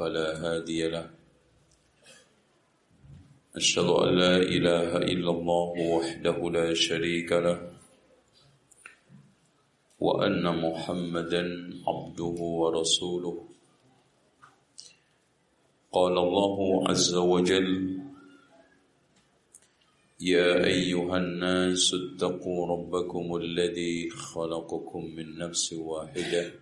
فلا هادي له. أشهد أن لا إله إلا الله وحده لا شريك له. وأن محمدا عبده ورسوله. قال الله عز وجل يا أيها الناس اتقوا ربكم الذي خلقكم من نفس واحدة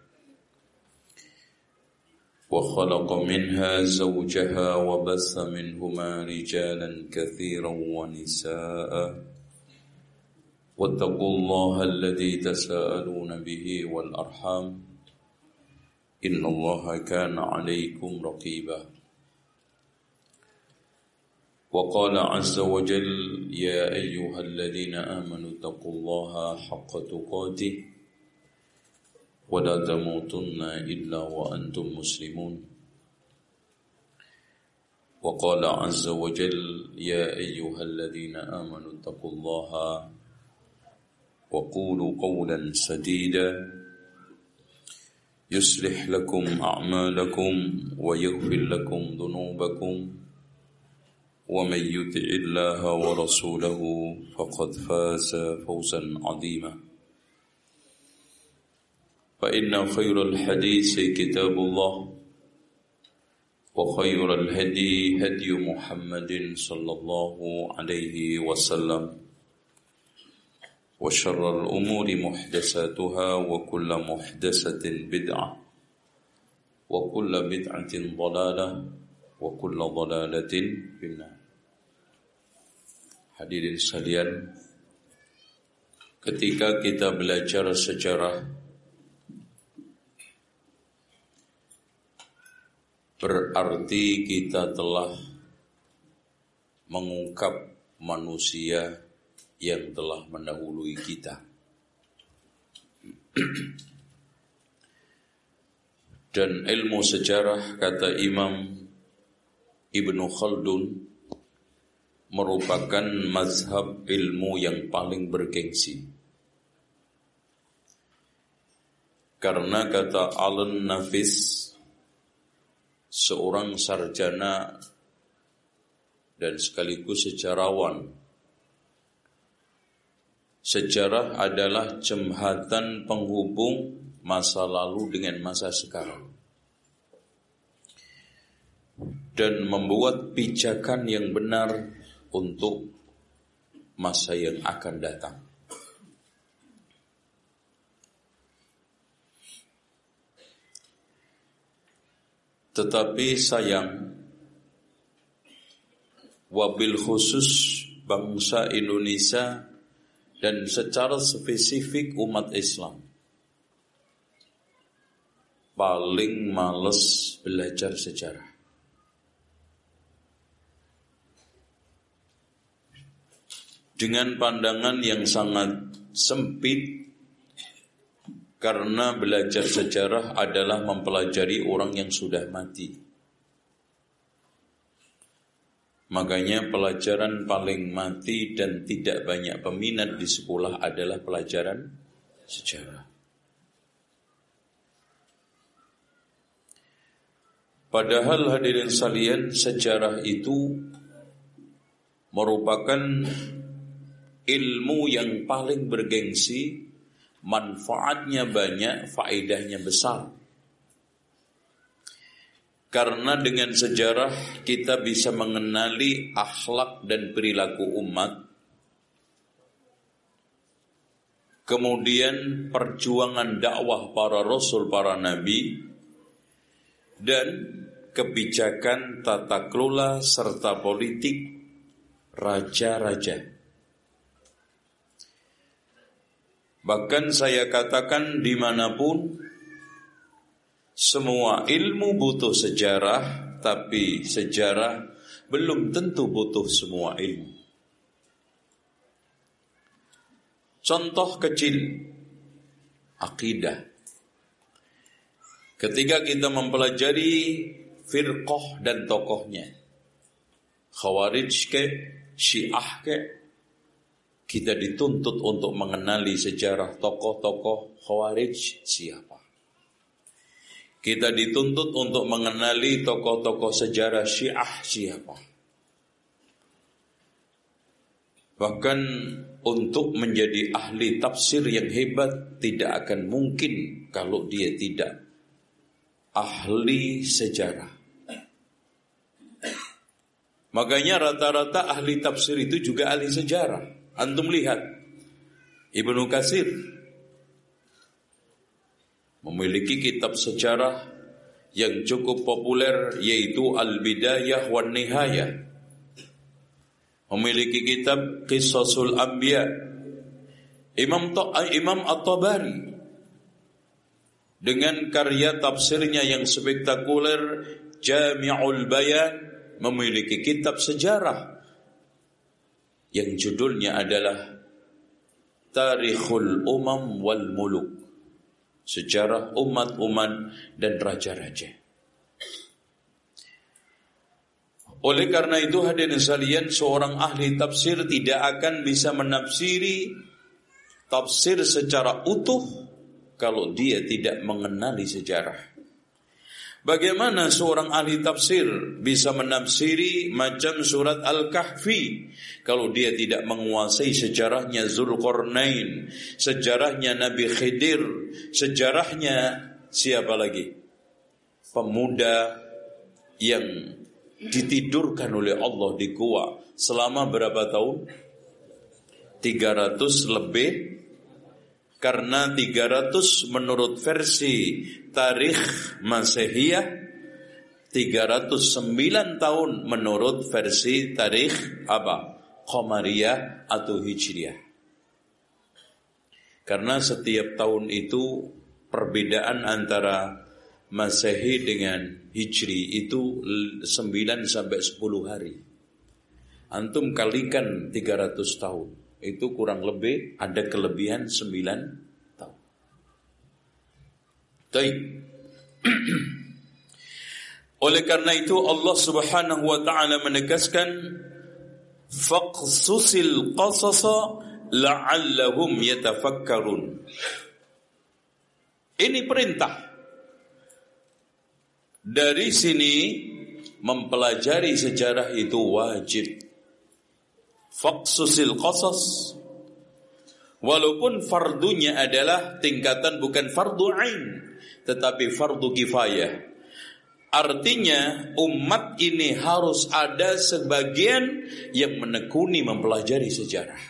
وخلق منها زوجها وبث منهما رجالا كثيرا ونساء. واتقوا الله الذي تساءلون به والأرحام. إن الله كان عليكم رقيبا. وقال عز وجل يا أيها الذين آمنوا اتقوا الله حق تقاته. ولا تموتن إلا وأنتم مسلمون. وقال عز وجل يا أيها الذين آمنوا اتقوا الله وقولوا قولا سديدا يصلح لكم أعمالكم ويغفر لكم ذنوبكم ومن يطع الله ورسوله فقد فاز فوزا عظيما. فإن خير الحديث كتاب الله وخير الهدي هدي محمد صلى الله عليه وسلم وشر الأمور محدثاتها وكل محدثة بدعة وكل بدعة ضلالة وكل ضلالة في النار. Hadirin sekalian, ketika kita belajar sejarah berarti kita telah mengungkap manusia yang telah mendahului kita. Dan ilmu sejarah kata Imam Ibnu Khaldun merupakan mazhab ilmu yang paling bergengsi. Karena kata Alan Nafis seorang sarjana dan sekaligus sejarawan. Sejarah adalah jembatan penghubung masa lalu dengan masa sekarang. Dan membuat pijakan yang benar untuk masa yang akan datang. Tetapi sayang wabil khusus bangsa Indonesia dan secara spesifik umat Islam paling males belajar sejarah. Dengan pandangan yang sangat sempit karena belajar sejarah adalah mempelajari orang yang sudah mati. Makanya pelajaran paling mati dan tidak banyak peminat di sekolah adalah pelajaran sejarah. Padahal hadirin salian sejarah itu merupakan ilmu yang paling bergengsi manfaatnya banyak, faedahnya besar. Karena dengan sejarah kita bisa mengenali akhlak dan perilaku umat. Kemudian perjuangan dakwah para rasul, para nabi dan kebijakan tata kelola serta politik raja-raja. Bahkan saya katakan di mana pun semua ilmu butuh sejarah tapi sejarah belum tentu butuh semua ilmu. Contoh kecil akidah. Ketika kita mempelajari firqah dan tokohnya, Khawarij ke, Syiah ke, kita dituntut untuk mengenali sejarah tokoh-tokoh Khawarij siapa. Kita dituntut untuk mengenali tokoh-tokoh sejarah Syiah siapa. Bahkan untuk menjadi ahli tafsir yang hebat tidak akan mungkin kalau dia tidak ahli sejarah. Makanya rata-rata ahli tafsir itu juga ahli sejarah. Antum lihat. Ibnu Kasir memiliki kitab sejarah yang cukup populer yaitu Al-Bidayah wan Nihayah. Memiliki kitab Qisasul Anbiya. Imam Imam At-Tabari. Dengan karya tafsirnya yang spektakuler Jami'ul Bayan memiliki kitab sejarah yang judulnya adalah Tarikhul Umam wal Muluk sejarah umat-umat dan raja-raja Oleh karena itu hadirin sekalian seorang ahli tafsir tidak akan bisa menafsiri tafsir secara utuh kalau dia tidak mengenali sejarah. Bagaimana seorang ahli tafsir bisa menafsiri macam surat Al-Kahfi kalau dia tidak menguasai sejarahnya Zulkarnain, sejarahnya Nabi Khidir, sejarahnya siapa lagi? Pemuda yang ditidurkan oleh Allah di gua selama berapa tahun? 300 lebih karena 300 menurut versi tarikh Masehiyah 309 tahun menurut versi tarikh apa? Qamariyah atau Hijriyah. Karena setiap tahun itu perbedaan antara Masehi dengan Hijri itu 9 sampai 10 hari. Antum kalikan 300 tahun. Itu kurang lebih ada kelebihan 9 tahun. Baik. Oleh karena itu Allah Subhanahu wa taala menegaskan faqsusil qasasa la'allahum yatafakkarun. Ini perintah dari sini mempelajari sejarah itu wajib. Faksusil qasas Walaupun fardunya adalah tingkatan bukan fardu ain tetapi fardu kifayah. Artinya umat ini harus ada sebagian yang menekuni mempelajari sejarah.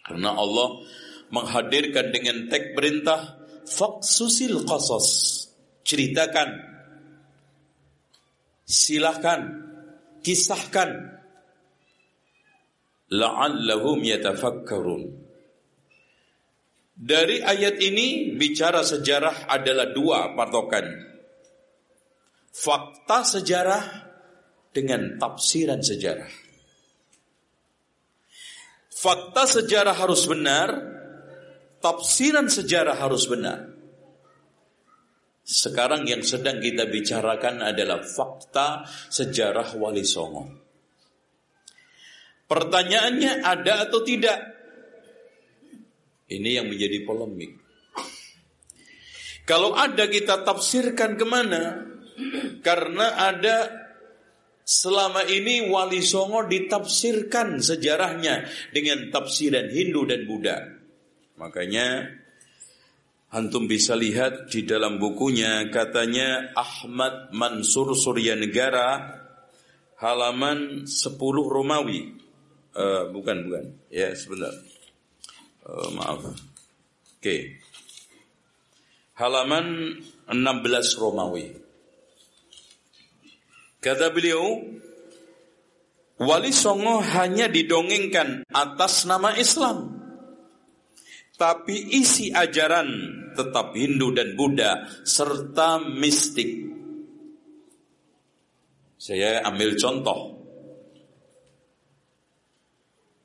Karena Allah menghadirkan dengan teks perintah faksusil qasas ceritakan, silahkan, kisahkan. La'allahum yatafakkarun. Dari ayat ini bicara sejarah adalah dua patokan. Fakta sejarah dengan tafsiran sejarah. Fakta sejarah harus benar, tafsiran sejarah harus benar. Sekarang yang sedang kita bicarakan adalah fakta sejarah Wali Songo. Pertanyaannya ada atau tidak? Ini yang menjadi polemik. Kalau ada kita tafsirkan ke mana? Karena ada selama ini Wali Songo ditafsirkan sejarahnya dengan tafsiran Hindu dan Buddha. Makanya Antum bisa lihat di dalam bukunya katanya Ahmad Mansur Surya Negara halaman 10 Romawi. Uh, bukan bukan. Ya, sebentar. Uh, maaf. Oke. Okay. Halaman 16 Romawi. Kata beliau, Wali Songo hanya didongengkan atas nama Islam tapi isi ajaran tetap Hindu dan Buddha serta mistik. Saya ambil contoh.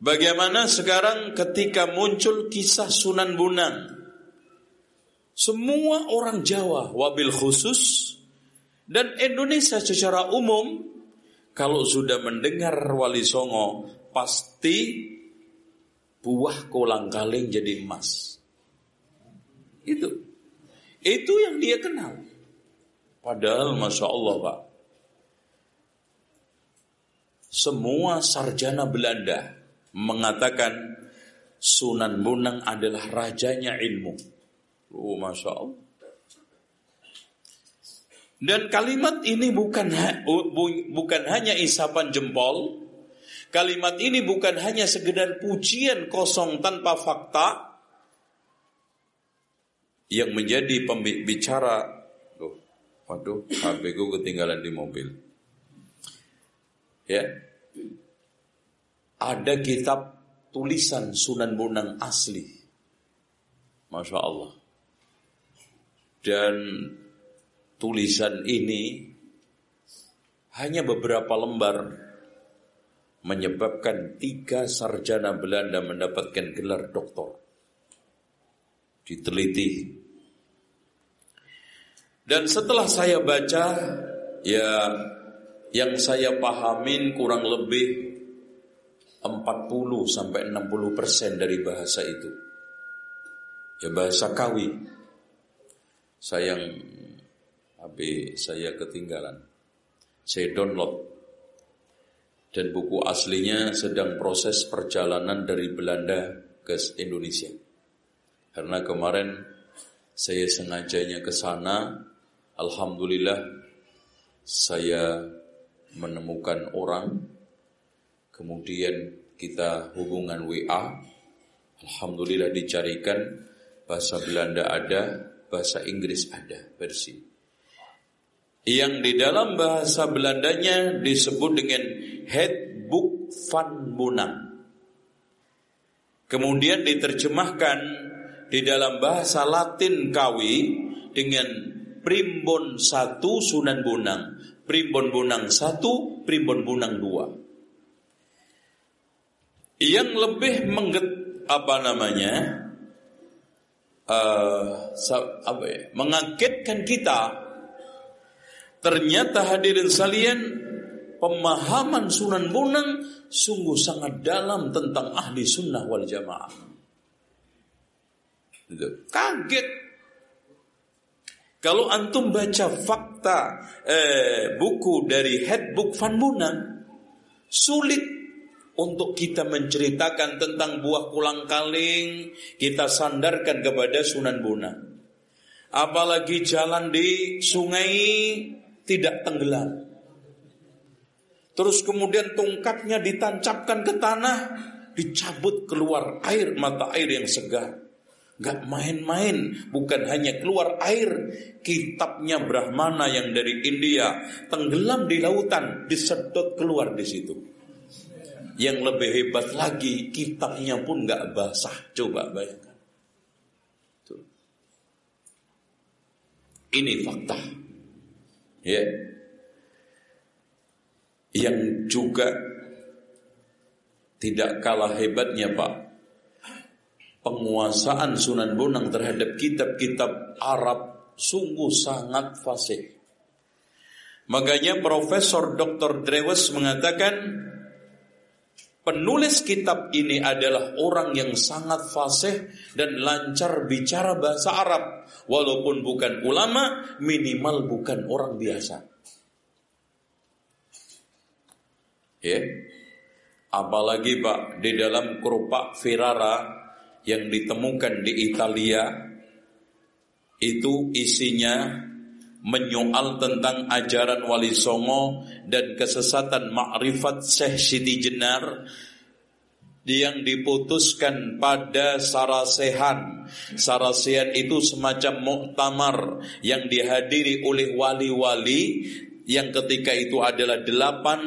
Bagaimana sekarang ketika muncul kisah Sunan Bunang. Semua orang Jawa wabil khusus dan Indonesia secara umum kalau sudah mendengar Wali Songo pasti buah kolang kaling jadi emas. Itu. Itu yang dia kenal. Padahal Masya Allah Pak. Semua sarjana Belanda mengatakan Sunan Bonang adalah rajanya ilmu. Oh Masya Allah. Dan kalimat ini bukan bukan hanya isapan jempol, Kalimat ini bukan hanya sekedar pujian kosong tanpa fakta yang menjadi pembicara. Loh, waduh, HP gue ketinggalan di mobil. Ya, ada kitab tulisan Sunan Bonang asli, masya Allah. Dan tulisan ini hanya beberapa lembar menyebabkan tiga sarjana Belanda mendapatkan gelar doktor. Diteliti. Dan setelah saya baca, ya yang saya pahamin kurang lebih 40 sampai 60 persen dari bahasa itu. Ya bahasa kawi. Sayang HP saya ketinggalan. Saya download dan buku aslinya sedang proses perjalanan dari Belanda ke Indonesia. Karena kemarin saya sengajanya ke sana, alhamdulillah saya menemukan orang, kemudian kita hubungan WA, alhamdulillah dicarikan bahasa Belanda ada, bahasa Inggris ada versi. Yang di dalam bahasa Belandanya disebut dengan Headbook van Bunang. Kemudian diterjemahkan di dalam bahasa Latin Kawi dengan Primbon 1 Sunan Bunang, Primbon Bunang 1, Primbon Bunang 2. Yang lebih mengget apa namanya? Uh, apa ya, mengagetkan kita ternyata hadirin sekalian pemahaman Sunan Bonang sungguh sangat dalam tentang ahli sunnah wal jamaah. Kaget. Kalau antum baca fakta eh, buku dari Headbook Van Bonang, sulit untuk kita menceritakan tentang buah kulang kaling, kita sandarkan kepada Sunan Bonang. Apalagi jalan di sungai tidak tenggelam. Terus kemudian tongkatnya ditancapkan ke tanah, dicabut keluar air mata air yang segar. Gak main-main, bukan hanya keluar air, kitabnya Brahmana yang dari India tenggelam di lautan, disedot keluar di situ. Yang lebih hebat lagi, kitabnya pun gak basah. Coba bayangkan. Tuh. Ini fakta. Ya. Yeah yang juga tidak kalah hebatnya Pak penguasaan Sunan Bonang terhadap kitab-kitab Arab sungguh sangat fasih. Makanya Profesor Dr. Drewes mengatakan penulis kitab ini adalah orang yang sangat fasih dan lancar bicara bahasa Arab walaupun bukan ulama minimal bukan orang biasa. Ya. Apalagi Pak di dalam kerupak Ferrara yang ditemukan di Italia itu isinya menyoal tentang ajaran Wali Songo dan kesesatan makrifat Syekh Siti Jenar yang diputuskan pada Sarasehan. Sarasehan itu semacam muktamar yang dihadiri oleh wali-wali yang ketika itu adalah delapan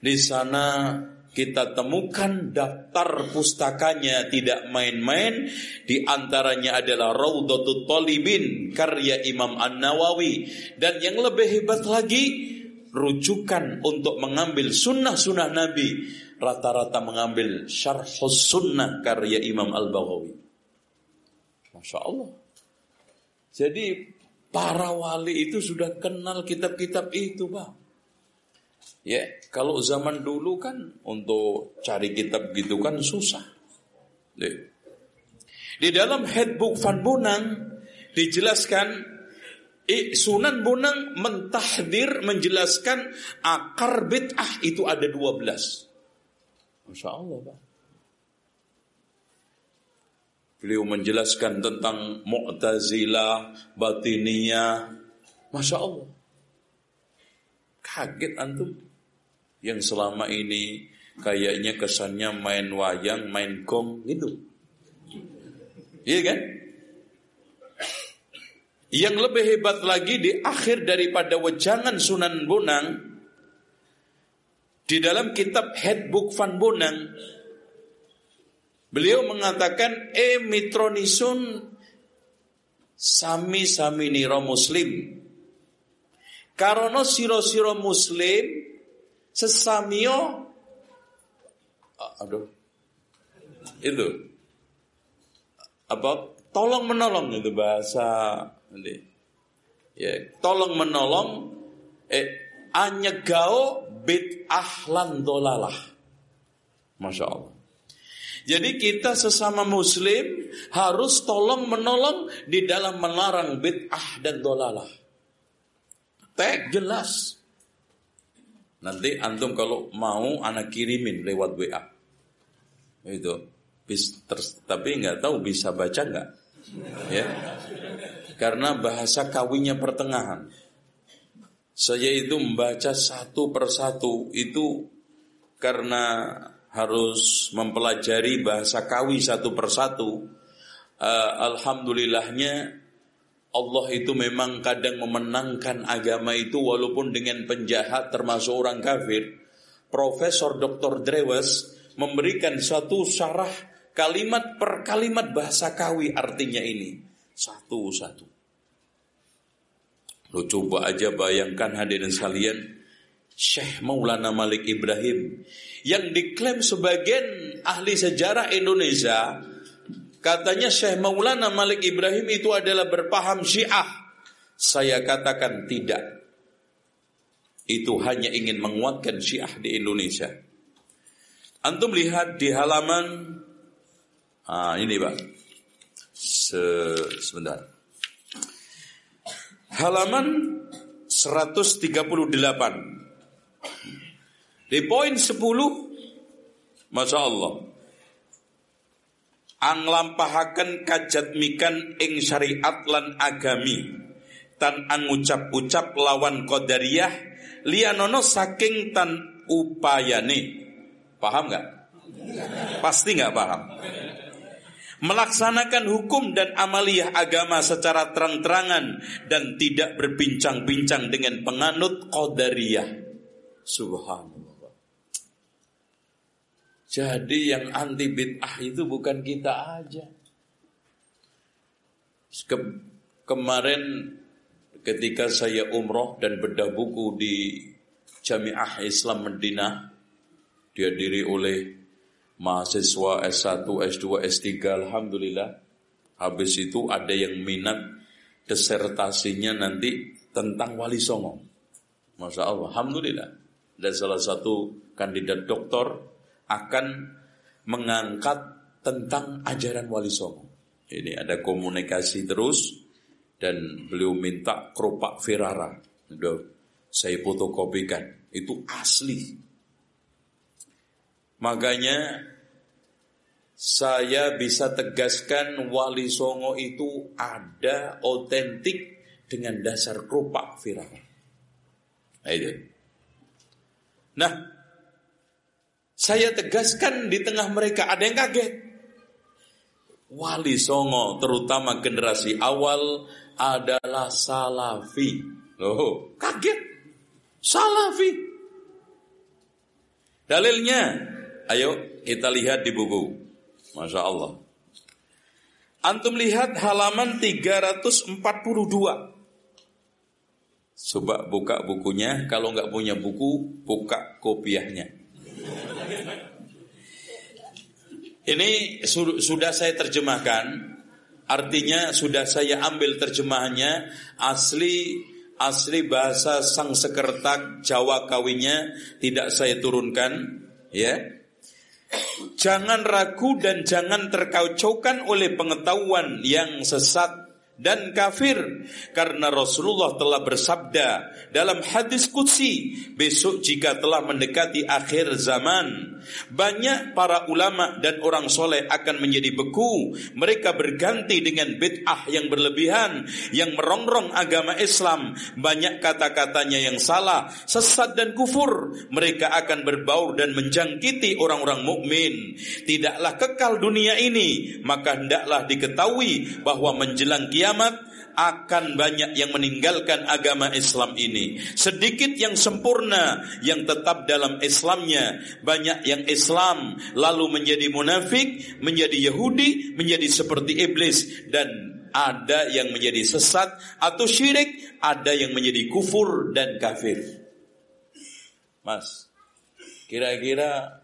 di sana kita temukan daftar pustakanya tidak main-main di antaranya adalah Raudhatul Talibin karya Imam An-Nawawi dan yang lebih hebat lagi rujukan untuk mengambil sunnah-sunnah Nabi rata-rata mengambil syarhus sunnah karya Imam Al-Baghawi. Masya Allah. Jadi para wali itu sudah kenal kitab-kitab itu Pak. Ya, kalau zaman dulu kan untuk cari kitab gitu kan susah. Ya. Di dalam headbook Van Bonang dijelaskan Sunan Bonang mentahdir menjelaskan akar bid'ah itu ada 12. Masya Allah Pak. Beliau menjelaskan tentang Mu'tazilah, Batiniyah. Masya Allah. Kaget antum. Yang selama ini kayaknya kesannya main wayang, main gong gitu. Iya kan? Yang lebih hebat lagi di akhir daripada wejangan Sunan Bonang di dalam kitab Headbook Van Bonang beliau mengatakan e mitronisun sami sami niro muslim karono siro siro muslim sesamio aduh itu apa tolong menolong itu bahasa Ya, tolong menolong eh anyegao bid'ah lan dolalah. Masya Allah. Jadi kita sesama muslim harus tolong menolong di dalam melarang bid'ah dan dolalah. Tag jelas. Nanti antum kalau mau anak kirimin lewat WA. Itu. Bis, tapi nggak tahu bisa baca nggak? Ya karena bahasa kawinnya pertengahan. Saya itu membaca satu persatu itu karena harus mempelajari bahasa kawi satu persatu. Uh, Alhamdulillahnya Allah itu memang kadang memenangkan agama itu walaupun dengan penjahat termasuk orang kafir. Profesor Dr. Drewes memberikan satu syarah kalimat per kalimat bahasa kawi artinya ini. Satu-satu. Lo coba aja bayangkan hadirin sekalian, Syekh Maulana Malik Ibrahim yang diklaim sebagian ahli sejarah Indonesia katanya Syekh Maulana Malik Ibrahim itu adalah berpaham Syiah. Saya katakan tidak. Itu hanya ingin menguatkan Syiah di Indonesia. Antum lihat di halaman ah ini Pak. Se sebentar halaman 138. Di poin 10 Masya Allah Anglampahaken kajat mikan ing syariat lan agami tan angucap-ucap lawan qadariyah lianono saking tan upayane paham nggak pasti nggak paham melaksanakan hukum dan amaliyah agama secara terang-terangan dan tidak berbincang-bincang dengan penganut qadariyah. Subhanallah. Jadi yang anti bid'ah itu bukan kita aja. Ke kemarin ketika saya umroh dan bedah buku di Jamiah Islam Medina dihadiri oleh mahasiswa S1, S2, S3 Alhamdulillah Habis itu ada yang minat Desertasinya nanti tentang Wali Songo Masya Allah, Alhamdulillah Dan salah satu kandidat doktor Akan mengangkat tentang ajaran Wali Songo. Ini ada komunikasi terus Dan beliau minta kerupak Ferrara. Saya fotokopikan. Itu asli. Makanya saya bisa tegaskan Wali Songo itu ada otentik dengan dasar kerupak itu. Nah, saya tegaskan di tengah mereka ada yang kaget. Wali Songo terutama generasi awal adalah salafi. Loh, kaget. Salafi. Dalilnya Ayo kita lihat di buku. Masya Allah. Antum lihat halaman 342. Coba buka bukunya, kalau nggak punya buku, buka kopiahnya. Ini sudah saya terjemahkan, artinya sudah saya ambil terjemahannya asli asli bahasa sang sekertak Jawa kawinnya tidak saya turunkan, ya. Jangan ragu dan jangan terkaucaukan oleh pengetahuan yang sesat dan kafir karena Rasulullah telah bersabda dalam hadis qudsi besok jika telah mendekati akhir zaman banyak para ulama dan orang soleh akan menjadi beku. Mereka berganti dengan bid'ah yang berlebihan yang merongrong agama Islam. Banyak kata-katanya yang salah sesat dan kufur. Mereka akan berbaur dan menjangkiti orang-orang mukmin. Tidaklah kekal dunia ini maka hendaklah diketahui bahwa menjelang kiamat kiamat akan banyak yang meninggalkan agama Islam ini. Sedikit yang sempurna yang tetap dalam Islamnya, banyak yang Islam lalu menjadi munafik, menjadi Yahudi, menjadi seperti iblis dan ada yang menjadi sesat atau syirik, ada yang menjadi kufur dan kafir. Mas, kira-kira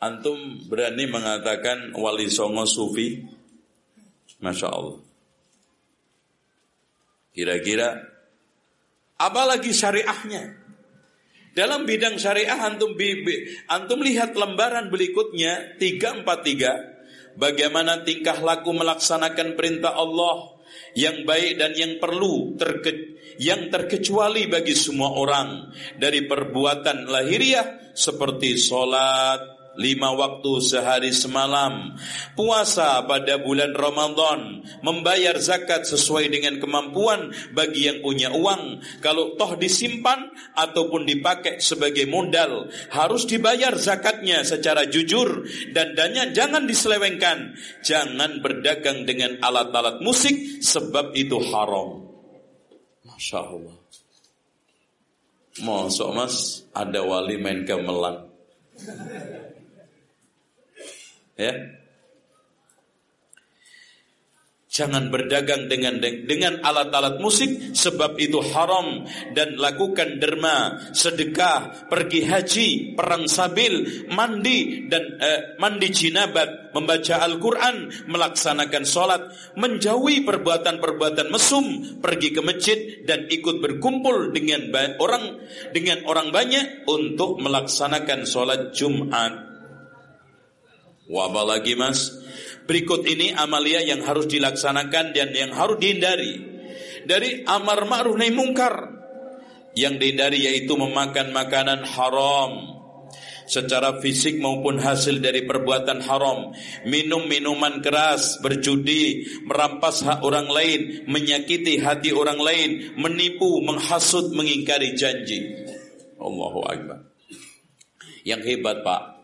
antum berani mengatakan wali songo sufi? Masya Allah. Kira-kira apalagi syariahnya? Dalam bidang syariah antum antum lihat lembaran berikutnya 343 bagaimana tingkah laku melaksanakan perintah Allah yang baik dan yang perlu terke, yang terkecuali bagi semua orang dari perbuatan lahiriah seperti solat, lima waktu sehari semalam, puasa pada bulan Ramadan, membayar zakat sesuai dengan kemampuan bagi yang punya uang. Kalau toh disimpan ataupun dipakai sebagai modal, harus dibayar zakatnya secara jujur dan danya jangan diselewengkan. Jangan berdagang dengan alat-alat musik sebab itu haram. Masya Allah. Masuk mas ada wali main gamelan Ya. Jangan berdagang dengan dengan alat-alat musik sebab itu haram dan lakukan derma, sedekah, pergi haji, perang sabil, mandi dan eh, mandi jinabat, membaca Al-Qur'an, melaksanakan sholat, menjauhi perbuatan-perbuatan mesum, pergi ke masjid dan ikut berkumpul dengan orang dengan orang banyak untuk melaksanakan sholat Jumat. Wabah lagi mas. Berikut ini amalia yang harus dilaksanakan dan yang harus dihindari. Dari amar ma'ruf nahi mungkar. Yang dihindari yaitu memakan makanan haram. Secara fisik maupun hasil dari perbuatan haram. Minum minuman keras, berjudi Merampas hak orang lain Menyakiti hati orang lain Menipu, menghasut, mengingkari janji. Allahu Akbar. Yang hebat pak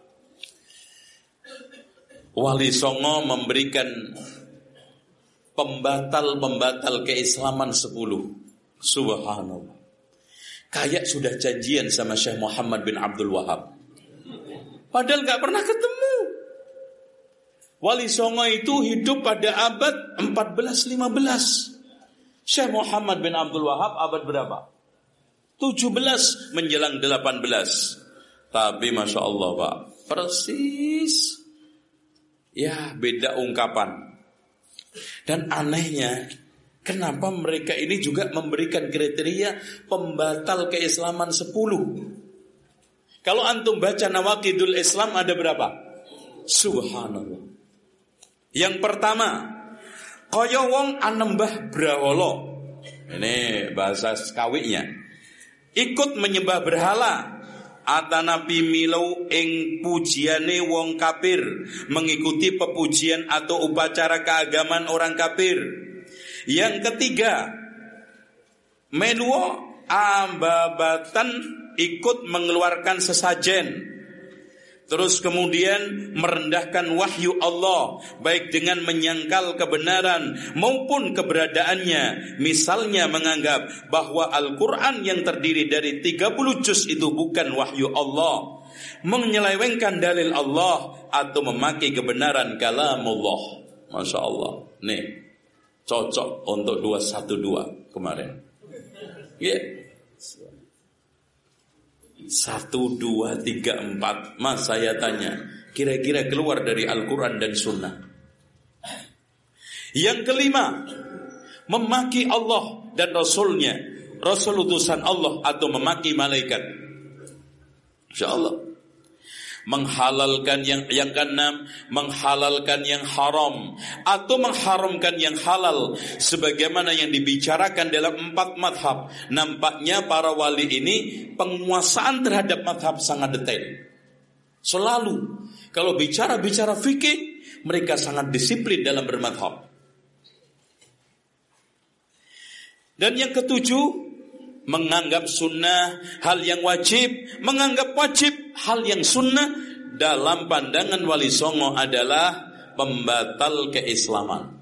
Wali Songo memberikan pembatal-pembatal keislaman sepuluh. Subhanallah. Kayak sudah janjian sama Syekh Muhammad bin Abdul Wahab. Padahal gak pernah ketemu. Wali Songo itu hidup pada abad 14-15. Syekh Muhammad bin Abdul Wahab abad berapa? 17 menjelang 18. Tapi Masya Allah Pak, persis Ya beda ungkapan. Dan anehnya Kenapa mereka ini juga memberikan kriteria pembatal keislaman 10 Kalau antum baca Nawakidul Islam ada berapa? Subhanallah. Yang pertama Kaya wong anembah brawolo Ini bahasa skawiknya Ikut menyembah berhala Atanapi milau ing pujiane wong kafir mengikuti pepujian atau upacara keagamaan orang kafir. Yang ketiga, menuo ambabatan ikut mengeluarkan sesajen Terus kemudian merendahkan wahyu Allah baik dengan menyangkal kebenaran maupun keberadaannya. Misalnya menganggap bahwa Al-Qur'an yang terdiri dari 30 juz itu bukan wahyu Allah. Menyelewengkan dalil Allah atau memakai kebenaran kalamullah. Masya Allah. Nih, cocok untuk 212 kemarin. Ya. Satu, dua, tiga, empat. Mas saya tanya, kira-kira keluar dari Al-Quran dan Sunnah. Yang kelima, memaki Allah dan Rasulnya, Rasul utusan Allah atau memaki malaikat. Insya Allah menghalalkan yang yang keenam menghalalkan yang haram atau mengharamkan yang halal. Sebagaimana yang dibicarakan dalam empat madhab. Nampaknya para wali ini penguasaan terhadap madhab sangat detail. Selalu kalau bicara-bicara fikih mereka sangat disiplin dalam bermadhab. Dan yang ketujuh menganggap sunnah hal yang wajib, menganggap wajib hal yang sunnah dalam pandangan wali songo adalah pembatal keislaman.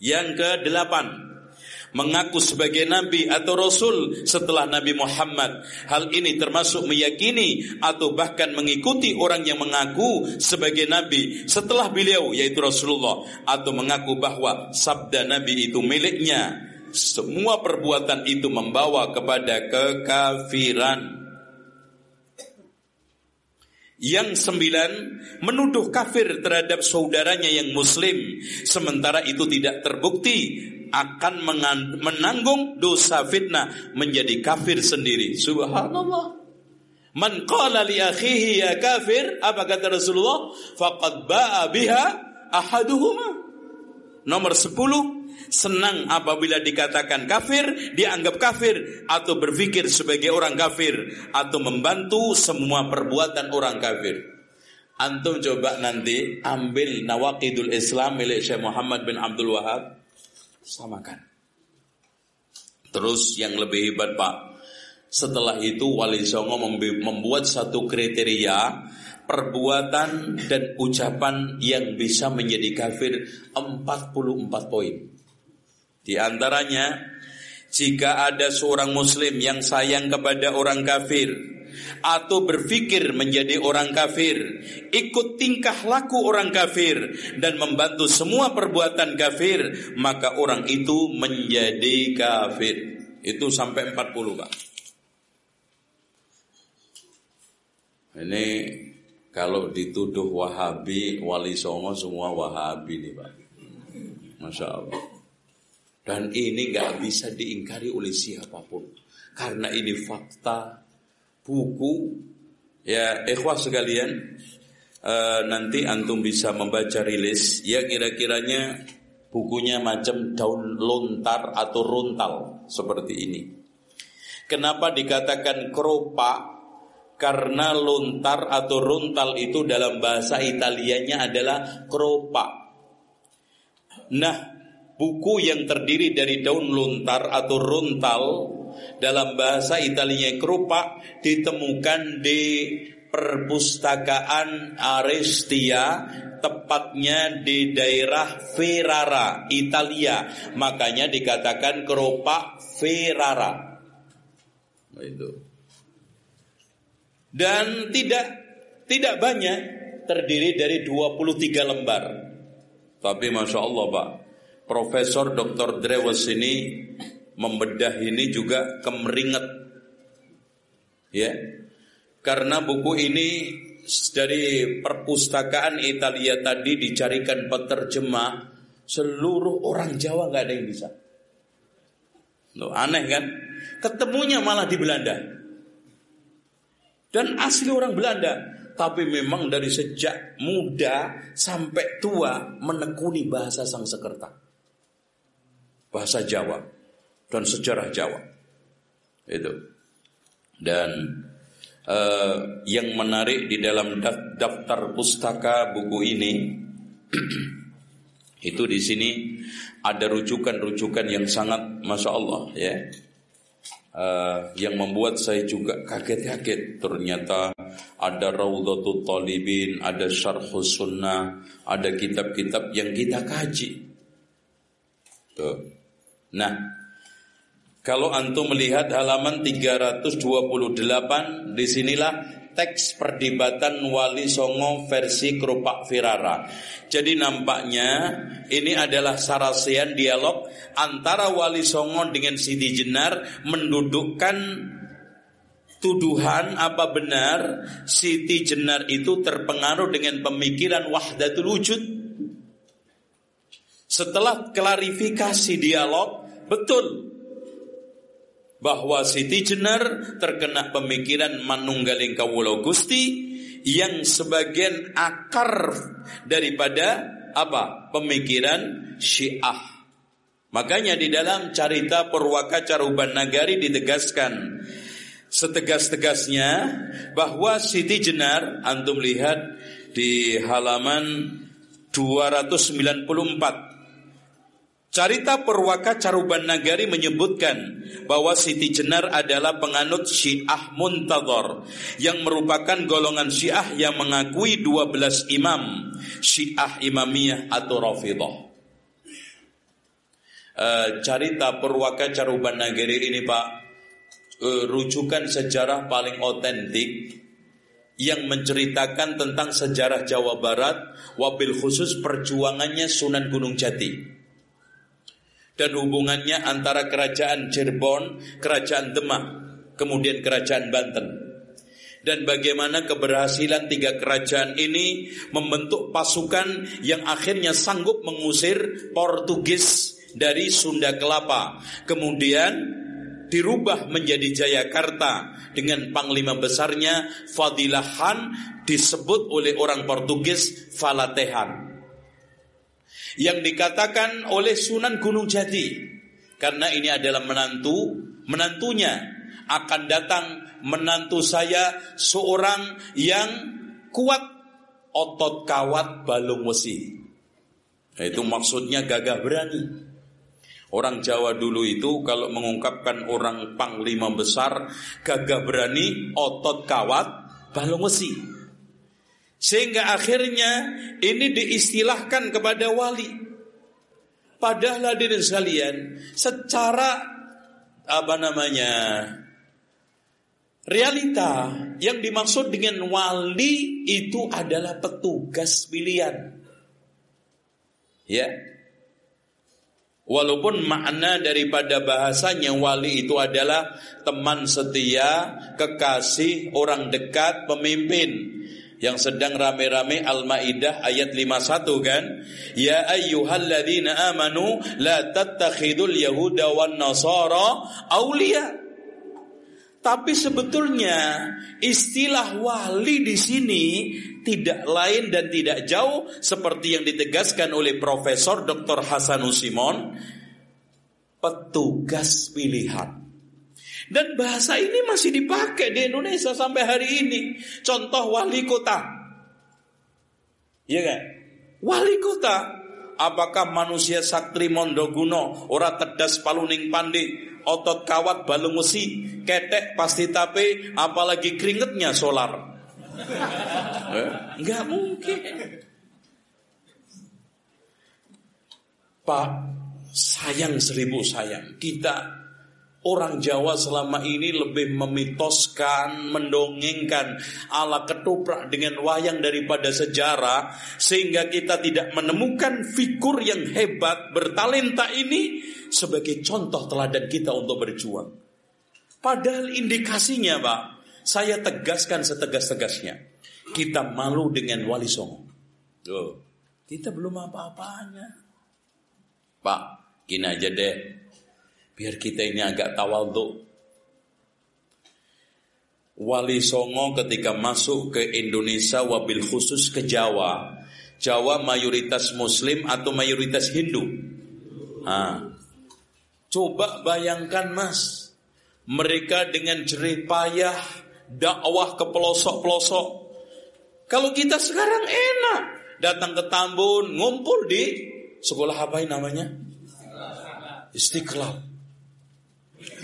Yang kedelapan, mengaku sebagai nabi atau rasul setelah Nabi Muhammad. Hal ini termasuk meyakini atau bahkan mengikuti orang yang mengaku sebagai nabi setelah beliau yaitu Rasulullah atau mengaku bahwa sabda nabi itu miliknya semua perbuatan itu membawa kepada kekafiran. Yang sembilan, menuduh kafir terhadap saudaranya yang muslim, sementara itu tidak terbukti akan menanggung dosa fitnah menjadi kafir sendiri. Subhanallah. Man qala li akhihi ya kafir, apa kata Rasulullah? Faqad ba'a biha ahaduhuma. Nomor sepuluh, senang apabila dikatakan kafir, dianggap kafir atau berpikir sebagai orang kafir atau membantu semua perbuatan orang kafir. Antum coba nanti ambil Nawaqidul Islam milik Syekh Muhammad bin Abdul Wahab samakan. Terus yang lebih hebat Pak, setelah itu Wali Songo membuat satu kriteria perbuatan dan ucapan yang bisa menjadi kafir 44 poin. Di antaranya, jika ada seorang muslim yang sayang kepada orang kafir atau berpikir menjadi orang kafir, ikut tingkah laku orang kafir dan membantu semua perbuatan kafir, maka orang itu menjadi kafir. Itu sampai 40, Pak. Ini kalau dituduh Wahabi, Wali Songo semua Wahabi nih, Pak. Masya Allah. Dan ini nggak bisa diingkari oleh siapa pun. Karena ini fakta buku ya ikhwah sekalian uh, nanti antum bisa membaca rilis ya kira-kiranya bukunya macam daun lontar atau runtal seperti ini. Kenapa dikatakan keropak? Karena lontar atau runtal itu dalam bahasa Italianya adalah keropak. Nah, buku yang terdiri dari daun lontar atau runtal dalam bahasa Italia kerupak ditemukan di perpustakaan Arestia tepatnya di daerah Ferrara, Italia. Makanya dikatakan keropak Ferrara. Itu. Dan tidak tidak banyak terdiri dari 23 lembar. Tapi Masya Allah Pak Profesor Dr. Drewes ini membedah ini juga kemeringet. Ya. Karena buku ini dari perpustakaan Italia tadi dicarikan penerjemah seluruh orang Jawa nggak ada yang bisa. Loh, aneh kan? Ketemunya malah di Belanda. Dan asli orang Belanda, tapi memang dari sejak muda sampai tua menekuni bahasa Sangsekerta bahasa Jawa dan sejarah Jawa. Itu. Dan uh, yang menarik di dalam daftar pustaka buku ini itu di sini ada rujukan-rujukan yang sangat masya Allah ya. Uh, yang membuat saya juga kaget-kaget ternyata ada Raudhatul Talibin, ada Syarhus Sunnah, ada kitab-kitab yang kita kaji. Tuh. Nah, kalau antum melihat halaman 328, di sinilah teks perdebatan Wali Songo versi Kerupak Firara. Jadi nampaknya ini adalah sarasian dialog antara Wali Songo dengan Siti Jenar mendudukkan tuduhan apa benar Siti Jenar itu terpengaruh dengan pemikiran wahdatul wujud. Setelah klarifikasi dialog, betul bahwa Siti Jenar terkena pemikiran manunggaling kawula Gusti yang sebagian akar daripada apa? pemikiran Syiah. Makanya di dalam carita Purwaka Caruban Nagari ditegaskan setegas-tegasnya bahwa Siti Jenar antum lihat di halaman 294 Carita Perwaka Caruban Nagari menyebutkan bahwa Siti Jenar adalah penganut Syiah Muntadhar yang merupakan golongan Syiah yang mengakui 12 imam Syiah Imamiyah atau Rafidah. Uh, carita Perwaka Caruban Nagari ini Pak uh, rujukan sejarah paling otentik yang menceritakan tentang sejarah Jawa Barat wabil khusus perjuangannya Sunan Gunung Jati dan hubungannya antara kerajaan Cirebon, kerajaan Demak, kemudian kerajaan Banten. Dan bagaimana keberhasilan tiga kerajaan ini membentuk pasukan yang akhirnya sanggup mengusir Portugis dari Sunda Kelapa. Kemudian dirubah menjadi Jayakarta dengan panglima besarnya Fadilah Han disebut oleh orang Portugis Falatehan yang dikatakan oleh Sunan Gunung Jati. Karena ini adalah menantu menantunya akan datang menantu saya seorang yang kuat otot kawat balung wesi. Itu maksudnya gagah berani. Orang Jawa dulu itu kalau mengungkapkan orang panglima besar gagah berani otot kawat balung wesi sehingga akhirnya ini diistilahkan kepada wali. Padahal hadirin sekalian, secara apa namanya? Realita yang dimaksud dengan wali itu adalah petugas pilihan. Ya. Walaupun makna daripada bahasanya wali itu adalah teman setia, kekasih, orang dekat, pemimpin yang sedang rame-rame Al-Maidah ayat 51 kan ya ayyuhalladzina amanu la tattakhidul yahuda wan nasara aulia tapi sebetulnya istilah wali di sini tidak lain dan tidak jauh seperti yang ditegaskan oleh Profesor Dr. Hasanus Simon petugas pilihan dan bahasa ini masih dipakai di Indonesia sampai hari ini. Contoh wali kota. Iya kan? Wali kota. Apakah manusia saktri mondoguno, ora tedas paluning pandi, otot kawat balung wesi, ketek pasti tape, apalagi keringetnya solar. eh? Enggak mungkin. Pak, sayang seribu sayang. Kita Orang Jawa selama ini lebih memitoskan, mendongengkan ala ketoprak dengan wayang daripada sejarah sehingga kita tidak menemukan figur yang hebat bertalenta ini sebagai contoh teladan kita untuk berjuang. Padahal indikasinya, Pak, saya tegaskan setegas-tegasnya. Kita malu dengan Wali Songo. Tuh, kita belum apa-apanya. Pak, gini aja deh Biar kita ini agak tawadhu. Wali Songo ketika masuk ke Indonesia wabil khusus ke Jawa. Jawa mayoritas muslim atau mayoritas Hindu. Nah, coba bayangkan mas. Mereka dengan jerih payah dakwah ke pelosok-pelosok. Kalau kita sekarang enak. Datang ke Tambun, ngumpul di sekolah apa namanya? Istiqlal.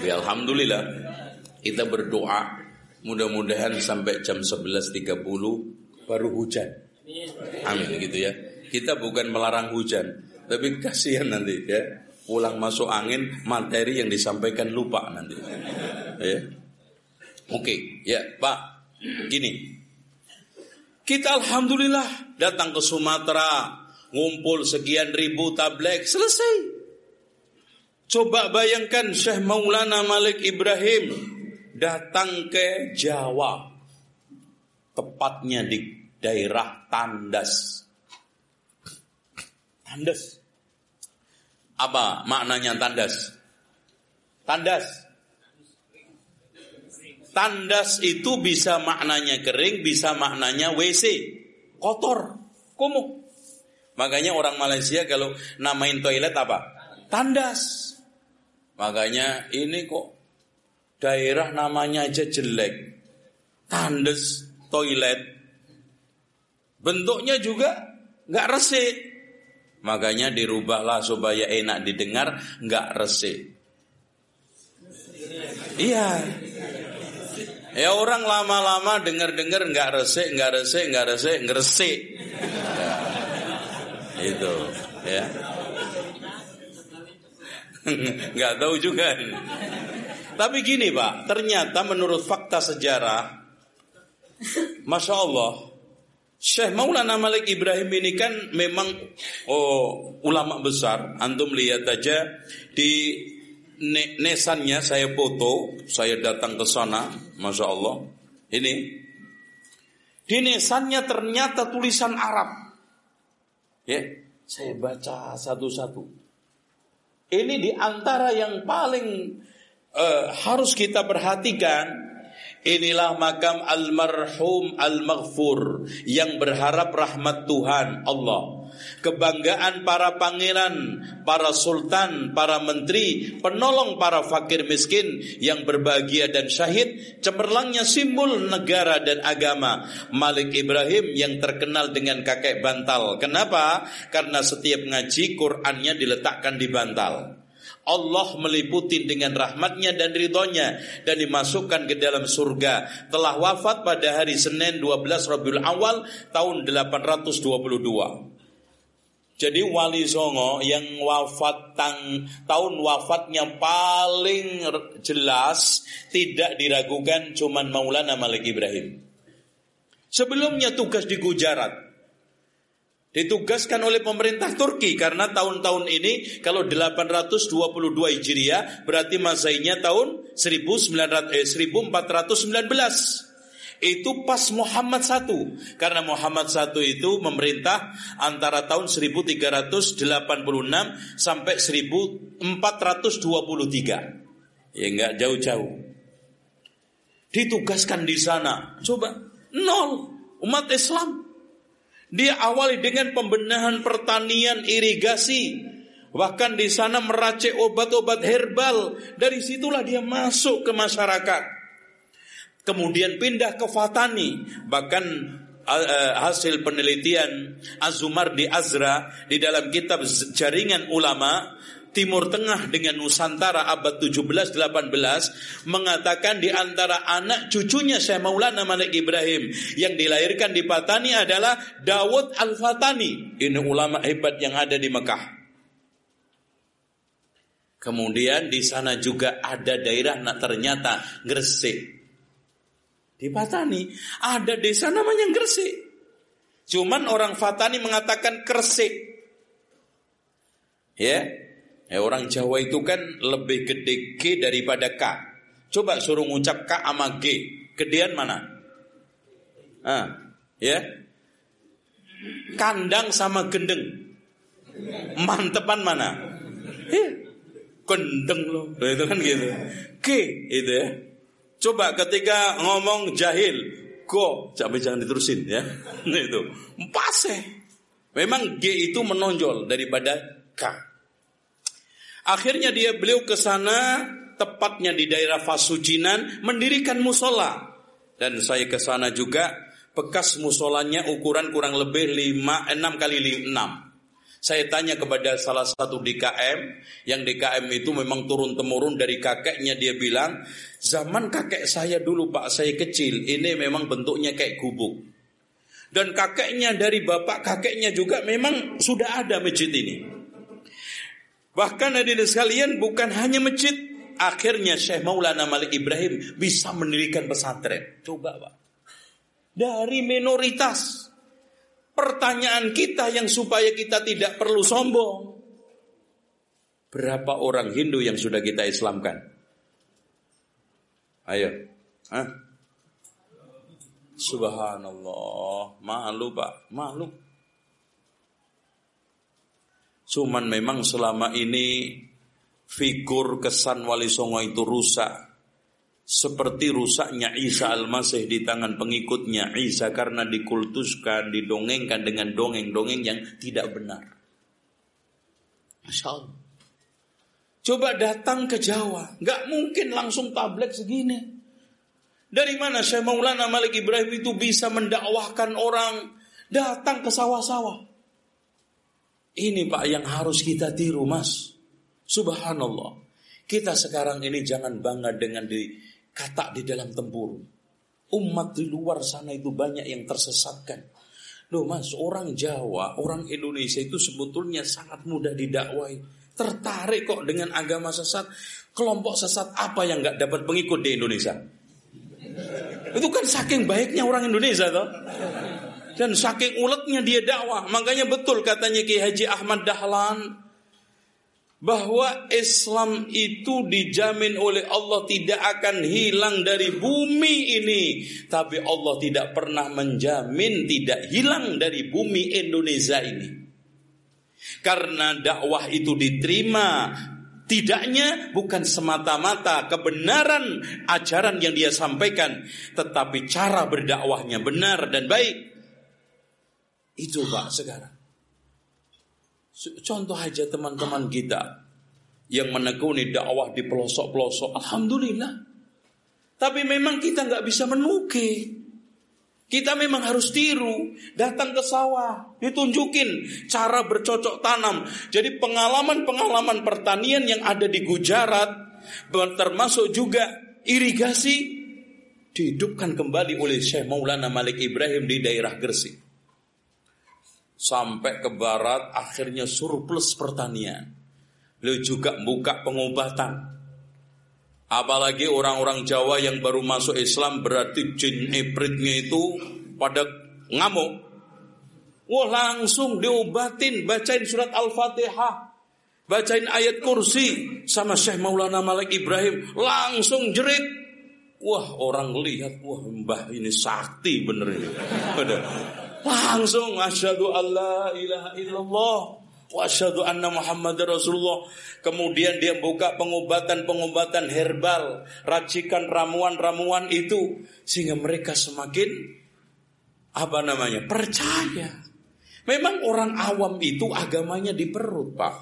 Ya, Alhamdulillah kita berdoa mudah-mudahan sampai jam 11.30 baru hujan. Amin gitu ya. Kita bukan melarang hujan, tapi kasihan nanti ya. Pulang masuk angin materi yang disampaikan lupa nanti. Ya. Oke, ya Pak. Gini, Kita alhamdulillah datang ke Sumatera, ngumpul sekian ribu tablet, selesai. Coba bayangkan Syekh Maulana Malik Ibrahim datang ke Jawa. Tepatnya di daerah Tandas. Tandas. Apa maknanya Tandas? Tandas. Tandas itu bisa maknanya kering, bisa maknanya WC, kotor, kumuh. Makanya orang Malaysia kalau namain toilet apa? Tandas. Makanya ini kok daerah namanya aja jelek. Tandas toilet. Bentuknya juga nggak resik. Makanya dirubahlah supaya enak didengar, nggak resik. Iya. Ya orang lama-lama dengar-dengar nggak resik, nggak resik, nggak resik, ngeresik. Ya. Itu, ya. nggak tahu juga. Tapi gini pak, ternyata menurut fakta sejarah, masya Allah, Syekh Maulana Malik Ibrahim ini kan memang oh, ulama besar. Antum lihat aja di nesannya saya foto, saya datang ke sana, masya Allah. Ini di nesannya ternyata tulisan Arab. Ya, saya baca satu-satu. Ini di antara yang paling uh, harus kita perhatikan Inilah makam almarhum al-maghfur yang berharap rahmat Tuhan Allah. Kebanggaan para pangeran, para sultan, para menteri, penolong para fakir miskin yang berbahagia dan syahid, cemerlangnya simbol negara dan agama. Malik Ibrahim yang terkenal dengan kakek bantal. Kenapa? Karena setiap ngaji Qur'annya diletakkan di bantal. Allah meliputi dengan rahmatnya dan ridhonya dan dimasukkan ke dalam surga. Telah wafat pada hari Senin 12 Rabiul Awal tahun 822. Jadi Wali Songo yang wafat tang, tahun wafatnya paling jelas tidak diragukan cuman Maulana Malik Ibrahim. Sebelumnya tugas di Gujarat ditugaskan oleh pemerintah Turki karena tahun-tahun ini kalau 822 Hijriah berarti Masainya tahun 1900, eh, 1419 itu pas Muhammad satu karena Muhammad satu itu memerintah antara tahun 1386 sampai 1423 ya nggak jauh-jauh ditugaskan di sana coba nol umat Islam dia awali dengan pembenahan pertanian irigasi. Bahkan di sana meracik obat-obat herbal. Dari situlah dia masuk ke masyarakat. Kemudian pindah ke Fatani. Bahkan uh, hasil penelitian Azumar di Azra di dalam kitab jaringan ulama Timur Tengah dengan Nusantara abad 17-18 mengatakan di antara anak cucunya Syekh Maulana Malik Ibrahim yang dilahirkan di Patani adalah Dawud Al-Fatani. Ini ulama hebat yang ada di Mekah. Kemudian di sana juga ada daerah nah ternyata Gresik. Di Patani ada desa namanya Gresik. Cuman orang Fatani mengatakan Kresik. Ya, Ya, orang Jawa itu kan lebih gede G daripada K. Coba suruh ngucap K sama G. Gedean mana? Ah, ya. Kandang sama gendeng. Mantepan mana? Ya. Gendeng loh. Itu kan gitu. G itu ya. Coba ketika ngomong jahil, go, sampai jangan diterusin ya. itu. Pase. Memang G itu menonjol daripada K. Akhirnya dia beliau ke sana tepatnya di daerah Fasucinan mendirikan musola dan saya ke sana juga bekas musolanya ukuran kurang lebih 5 6 kali 6. Saya tanya kepada salah satu DKM yang DKM itu memang turun temurun dari kakeknya dia bilang zaman kakek saya dulu Pak saya kecil ini memang bentuknya kayak gubuk. Dan kakeknya dari bapak kakeknya juga memang sudah ada masjid ini. Bahkan hadirin sekalian bukan hanya masjid, akhirnya Syekh Maulana Malik Ibrahim bisa mendirikan pesantren. Coba Pak. dari minoritas. Pertanyaan kita yang supaya kita tidak perlu sombong. Berapa orang Hindu yang sudah kita Islamkan? Ayo. Hah? Subhanallah. Malu pak, malu. Cuman memang selama ini figur kesan Wali Songo itu rusak seperti rusaknya Isa Al-Masih di tangan pengikutnya Isa karena dikultuskan, didongengkan dengan dongeng-dongeng yang tidak benar. Masya Allah. Coba datang ke Jawa, nggak mungkin langsung tablet segini. Dari mana Syekh Maulana Malik Ibrahim itu bisa mendakwahkan orang datang ke sawah-sawah? Ini Pak yang harus kita tiru Mas. Subhanallah. Kita sekarang ini jangan bangga dengan di kata di dalam tempurung. Umat di luar sana itu banyak yang tersesatkan. Loh mas, orang Jawa, orang Indonesia itu sebetulnya sangat mudah didakwai. Tertarik kok dengan agama sesat. Kelompok sesat apa yang gak dapat pengikut di Indonesia? Itu kan saking baiknya orang Indonesia toh. Dan saking uletnya dia dakwah. Makanya betul katanya Ki Haji Ahmad Dahlan bahwa Islam itu dijamin oleh Allah tidak akan hilang dari bumi ini. Tapi Allah tidak pernah menjamin tidak hilang dari bumi Indonesia ini. Karena dakwah itu diterima tidaknya bukan semata-mata kebenaran ajaran yang dia sampaikan tetapi cara berdakwahnya benar dan baik. Itu Pak sekarang Contoh aja teman-teman kita yang menekuni dakwah di pelosok-pelosok. Alhamdulillah. Tapi memang kita nggak bisa menuki. Kita memang harus tiru, datang ke sawah, ditunjukin cara bercocok tanam. Jadi pengalaman-pengalaman pertanian yang ada di Gujarat, termasuk juga irigasi, dihidupkan kembali oleh Syekh Maulana Malik Ibrahim di daerah Gresik sampai ke barat akhirnya surplus pertanian. Beliau juga buka pengobatan. Apalagi orang-orang Jawa yang baru masuk Islam berarti jin ibritnya itu pada ngamuk. Wah langsung diobatin, bacain surat Al-Fatihah. Bacain ayat kursi sama Syekh Maulana Malik Ibrahim. Langsung jerit. Wah orang lihat, wah mbah ini sakti bener ini. Langsung asyhadu alla ilaha illallah wa asyhadu anna Muhammad Rasulullah. Kemudian dia buka pengobatan-pengobatan herbal, racikan ramuan-ramuan itu sehingga mereka semakin apa namanya? percaya. Memang orang awam itu agamanya di perut, Pak.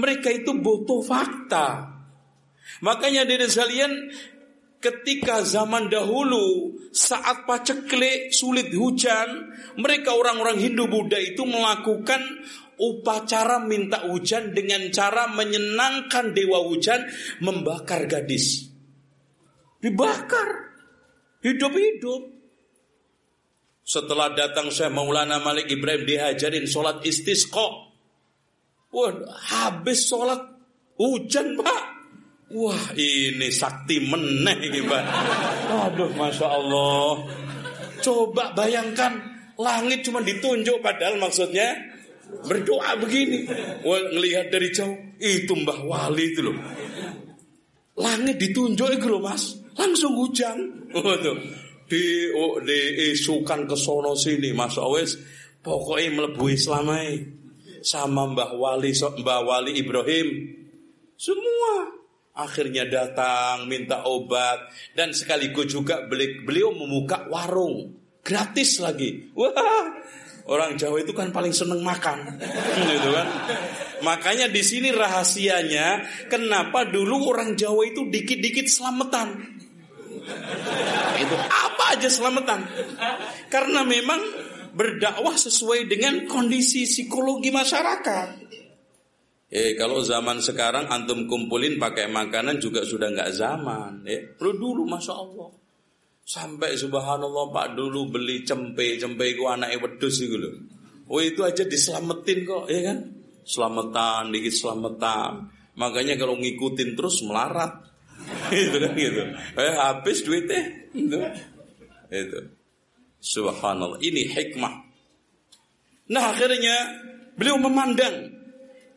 Mereka itu butuh fakta. Makanya dari sekalian ketika zaman dahulu saat paceklik sulit hujan, mereka orang-orang Hindu Buddha itu melakukan upacara minta hujan dengan cara menyenangkan dewa hujan membakar gadis. Dibakar hidup-hidup. Setelah datang Syekh Maulana Malik Ibrahim dihajarin sholat istisqa. Wah, habis sholat hujan pak. Wah ini sakti meneh ini Pak. Aduh Masya Allah. Coba bayangkan langit cuma ditunjuk padahal maksudnya berdoa begini. Wah ngelihat dari jauh itu Mbah Wali itu loh. Langit ditunjuk itu loh Mas. Langsung hujan. Oh, tuh. Di oh, di isukan ke sono sini Mas Awes pokoknya melebu Islamai sama Mbah Wali Mbah Wali Ibrahim semua akhirnya datang minta obat dan sekaligus juga beliau membuka warung gratis lagi. Wah, orang Jawa itu kan paling seneng makan, gitu kan. Makanya di sini rahasianya kenapa dulu orang Jawa itu dikit-dikit selamatan. Itu apa aja selamatan. Karena memang berdakwah sesuai dengan kondisi psikologi masyarakat. Eh kalau zaman sekarang antum kumpulin pakai makanan juga sudah nggak zaman. Eh, perlu dulu masya Allah. Sampai subhanallah Pak dulu beli cempe, cempe itu anaknya wedus itu loh. Oh itu aja diselamatin kok, ya kan? Selamatan, dikit selamatan. Makanya kalau ngikutin terus melarat. itu kan gitu. Eh habis duitnya. Itu. Itu. Subhanallah, ini hikmah. Nah akhirnya beliau memandang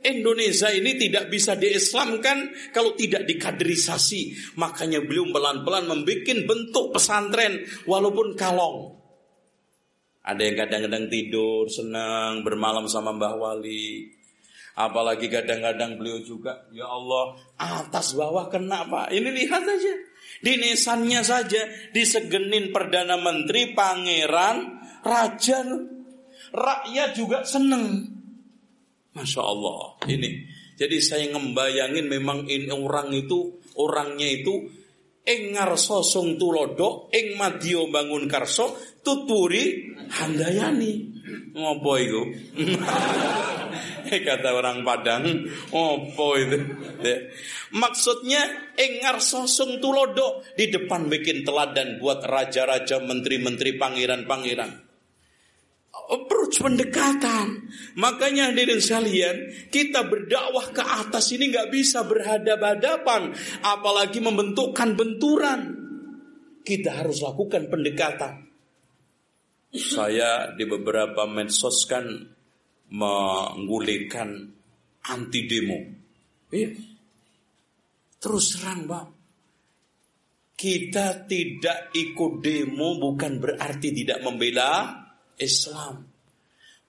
Indonesia ini tidak bisa diislamkan kalau tidak dikaderisasi. Makanya beliau pelan-pelan membuat bentuk pesantren walaupun kalong. Ada yang kadang-kadang tidur, senang, bermalam sama Mbah Wali. Apalagi kadang-kadang beliau juga, ya Allah, atas bawah kena Pak. Ini lihat aja. Di nesannya saja, disegenin Perdana Menteri, Pangeran, Raja. Rakyat juga seneng. Masya Allah. Ini. Jadi saya ngembayangin memang ini orang itu, orangnya itu Engar sosong tulodo, ing madio bangun karso, tuturi handayani. Ngopo itu? Kata orang Padang, ngopo itu? Ya. Maksudnya engar sosong tulodo di depan bikin teladan buat raja-raja, menteri-menteri, pangeran-pangeran approach pendekatan. Makanya hadirin sekalian, kita berdakwah ke atas ini nggak bisa berhadap-hadapan, apalagi membentukkan benturan. Kita harus lakukan pendekatan. Saya di beberapa medsos kan menggulirkan anti demo. Iya. Terus terang bang, kita tidak ikut demo bukan berarti tidak membela Islam.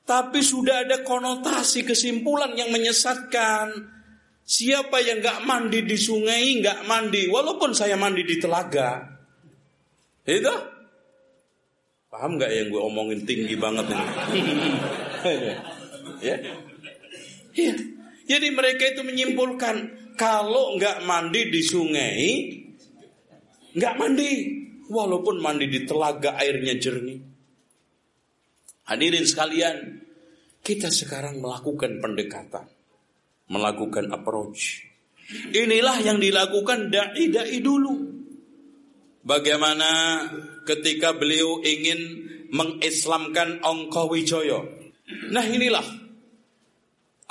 Tapi sudah ada konotasi kesimpulan yang menyesatkan. Siapa yang gak mandi di sungai gak mandi, walaupun saya mandi di telaga. Itu paham gak yang gue omongin tinggi banget ini? ya, ya. Jadi mereka itu menyimpulkan kalau nggak mandi di sungai, nggak mandi, walaupun mandi di telaga airnya jernih. Hadirin sekalian, kita sekarang melakukan pendekatan, melakukan approach. Inilah yang dilakukan dai-dai dulu. Bagaimana ketika beliau ingin mengislamkan Ongkowijoyo. Nah inilah.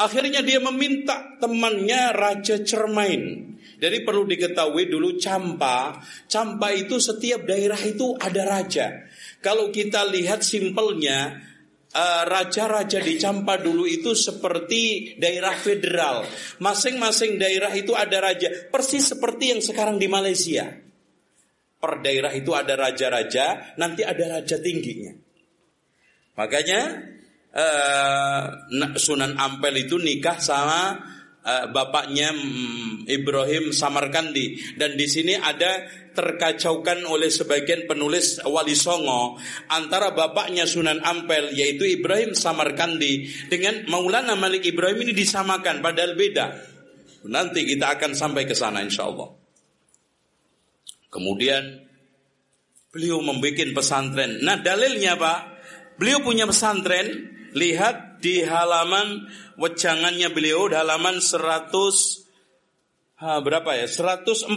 Akhirnya dia meminta temannya Raja Cermain. Jadi perlu diketahui dulu Campa, Campa itu setiap daerah itu ada raja. Kalau kita lihat simpelnya, eh, raja-raja di Campa dulu itu seperti daerah federal. Masing-masing daerah itu ada raja, persis seperti yang sekarang di Malaysia. Per daerah itu ada raja-raja, nanti ada raja tingginya. Makanya uh, Sunan Ampel itu nikah sama uh, bapaknya um, Ibrahim Samarkandi dan di sini ada terkacaukan oleh sebagian penulis Wali Songo antara bapaknya Sunan Ampel yaitu Ibrahim Samarkandi dengan Maulana Malik Ibrahim ini disamakan padahal beda. Nanti kita akan sampai ke sana insya Allah. Kemudian beliau membuat pesantren. Nah dalilnya Pak, beliau punya pesantren. Lihat di halaman wejangannya beliau, di halaman 100 ha, berapa ya? 141.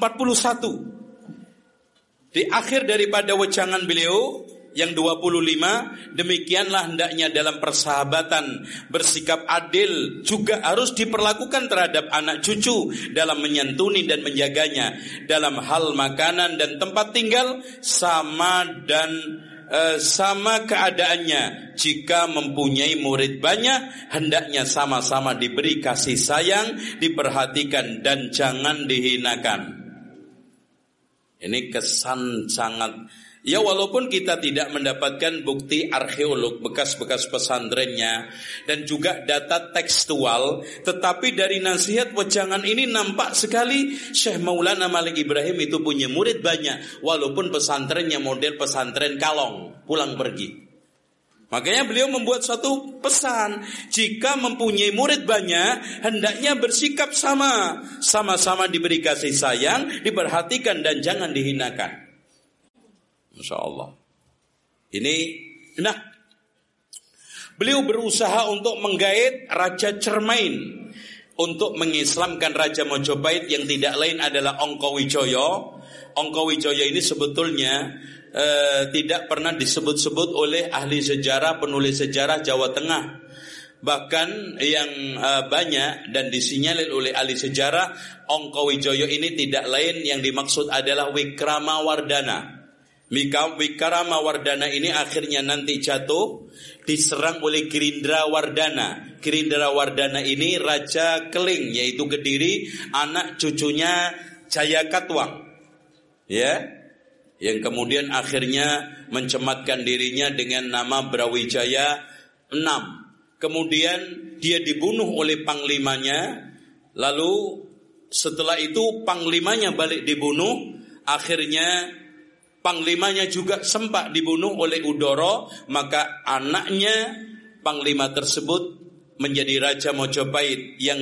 Di akhir daripada wejangan beliau yang 25 demikianlah hendaknya dalam persahabatan bersikap adil juga harus diperlakukan terhadap anak cucu dalam menyantuni dan menjaganya dalam hal makanan dan tempat tinggal sama dan e, sama keadaannya. Jika mempunyai murid banyak hendaknya sama-sama diberi kasih sayang diperhatikan dan jangan dihinakan. Ini kesan sangat Ya walaupun kita tidak mendapatkan bukti arkeolog bekas-bekas pesantrennya dan juga data tekstual, tetapi dari nasihat wejangan ini nampak sekali Syekh Maulana Malik Ibrahim itu punya murid banyak walaupun pesantrennya model pesantren kalong, pulang pergi. Makanya beliau membuat satu pesan, jika mempunyai murid banyak, hendaknya bersikap sama, sama-sama diberi kasih sayang, diperhatikan dan jangan dihinakan. Masya Allah. Ini, nah, beliau berusaha untuk menggait Raja Cermain untuk mengislamkan Raja Mojopahit yang tidak lain adalah Ongkowijoyo. Ongkowijoyo ini sebetulnya eh, tidak pernah disebut-sebut oleh ahli sejarah, penulis sejarah Jawa Tengah. Bahkan yang eh, banyak dan disinyalir oleh ahli sejarah Ongko Wijoyo ini tidak lain yang dimaksud adalah Wikrama Wardana. Wikarama Wardana ini akhirnya nanti jatuh diserang oleh Gerindra Wardana. Gerindra Wardana ini Raja Keling yaitu Kediri, anak cucunya Jaya Katwang. Ya. Yang kemudian akhirnya mencematkan dirinya dengan nama Brawijaya 6. Kemudian dia dibunuh oleh panglimanya, lalu setelah itu panglimanya balik dibunuh, akhirnya panglimanya juga sempat dibunuh oleh Udoro, maka anaknya panglima tersebut menjadi Raja Mojopahit yang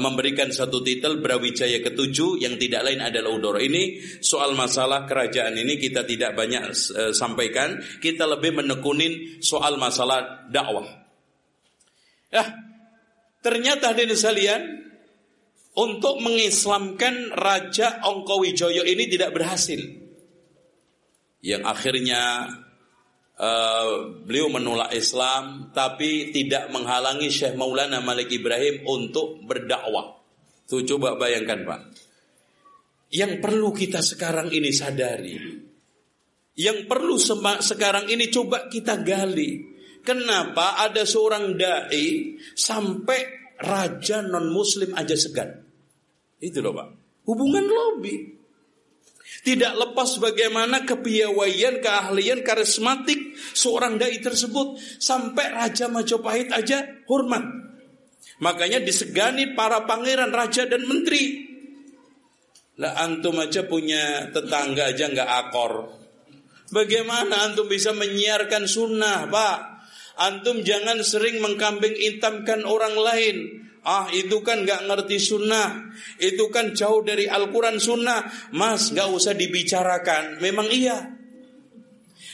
memberikan satu titel Brawijaya ketujuh yang tidak lain adalah Udoro. Ini soal masalah kerajaan ini kita tidak banyak uh, sampaikan, kita lebih menekunin soal masalah dakwah. Ya, ternyata hadirin sekalian untuk mengislamkan Raja Ongkowijoyo ini tidak berhasil. Yang akhirnya Uh, beliau menolak Islam tapi tidak menghalangi Syekh Maulana Malik Ibrahim untuk berdakwah. Tuh coba bayangkan Pak. Yang perlu kita sekarang ini sadari. Yang perlu sekarang ini coba kita gali. Kenapa ada seorang dai sampai raja non muslim aja segan? Itu loh Pak. Hubungan lobby. Tidak lepas bagaimana kepiawaian, keahlian, karismatik seorang dai tersebut sampai Raja Majapahit aja hormat. Makanya disegani para pangeran, raja dan menteri. Lah antum aja punya tetangga aja nggak akor. Bagaimana antum bisa menyiarkan sunnah, Pak? Antum jangan sering mengkambing hitamkan orang lain. Ah itu kan gak ngerti sunnah Itu kan jauh dari Al-Quran sunnah Mas gak usah dibicarakan Memang iya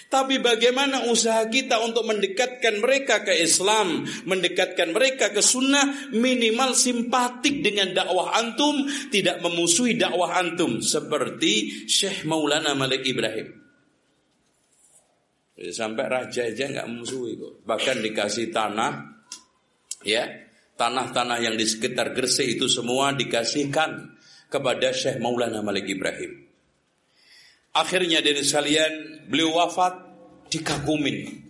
tapi bagaimana usaha kita untuk mendekatkan mereka ke Islam, mendekatkan mereka ke sunnah, minimal simpatik dengan dakwah antum, tidak memusuhi dakwah antum. Seperti Syekh Maulana Malik Ibrahim. Sampai raja aja nggak memusuhi kok. Bahkan dikasih tanah, ya tanah-tanah yang di sekitar Gresik itu semua dikasihkan kepada Syekh Maulana Malik Ibrahim. Akhirnya dari sekalian beliau wafat dikagumin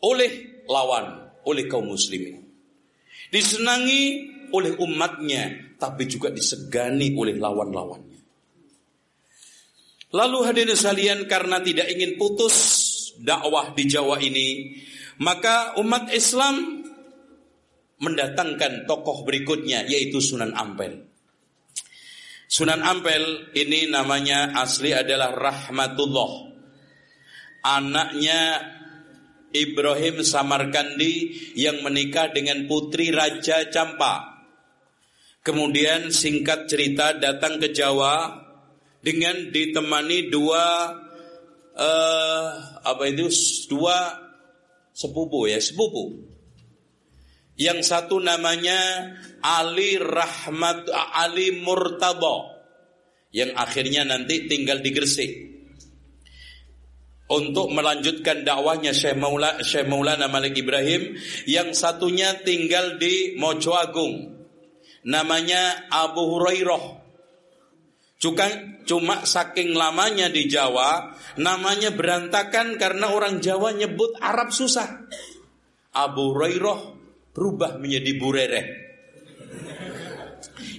oleh lawan, oleh kaum muslimin. Disenangi oleh umatnya, tapi juga disegani oleh lawan-lawannya. Lalu hadirin sekalian karena tidak ingin putus dakwah di Jawa ini, maka umat Islam mendatangkan tokoh berikutnya yaitu Sunan Ampel. Sunan Ampel ini namanya asli adalah Rahmatullah. Anaknya Ibrahim Samarkandi yang menikah dengan putri Raja Campa. Kemudian singkat cerita datang ke Jawa dengan ditemani dua uh, apa itu dua sepupu ya sepupu yang satu namanya Ali Rahmat Ali Murtado. Yang akhirnya nanti tinggal di Gresik. Untuk melanjutkan dakwahnya Syekh Maula Syekh Maulana Malik Ibrahim yang satunya tinggal di Mojo Agung namanya Abu Hurairah. Cuma, cuma saking lamanya di Jawa, namanya berantakan karena orang Jawa nyebut Arab susah. Abu Hurairah berubah menjadi burereh.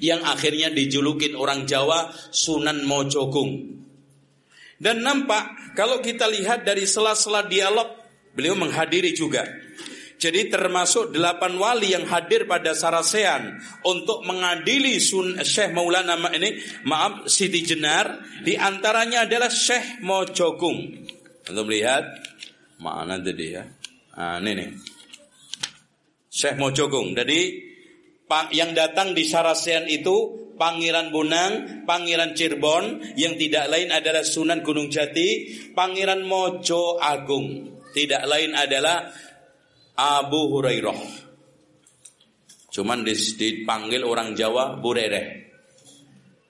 Yang akhirnya dijulukin orang Jawa Sunan Mojogung. Dan nampak kalau kita lihat dari sela-sela dialog beliau menghadiri juga. Jadi termasuk delapan wali yang hadir pada Sarasean untuk mengadili Sun Syekh Maulana ini maaf Siti Jenar di antaranya adalah Syekh Mojogung. Untuk melihat mana tadi ya? Ah, ini nih. Syekh Mojogong. Jadi yang datang di Sarasean itu Pangeran Bonang, Pangeran Cirebon, yang tidak lain adalah Sunan Gunung Jati, Pangeran Mojo Agung. Tidak lain adalah Abu Hurairah. Cuman dipanggil orang Jawa Burereh.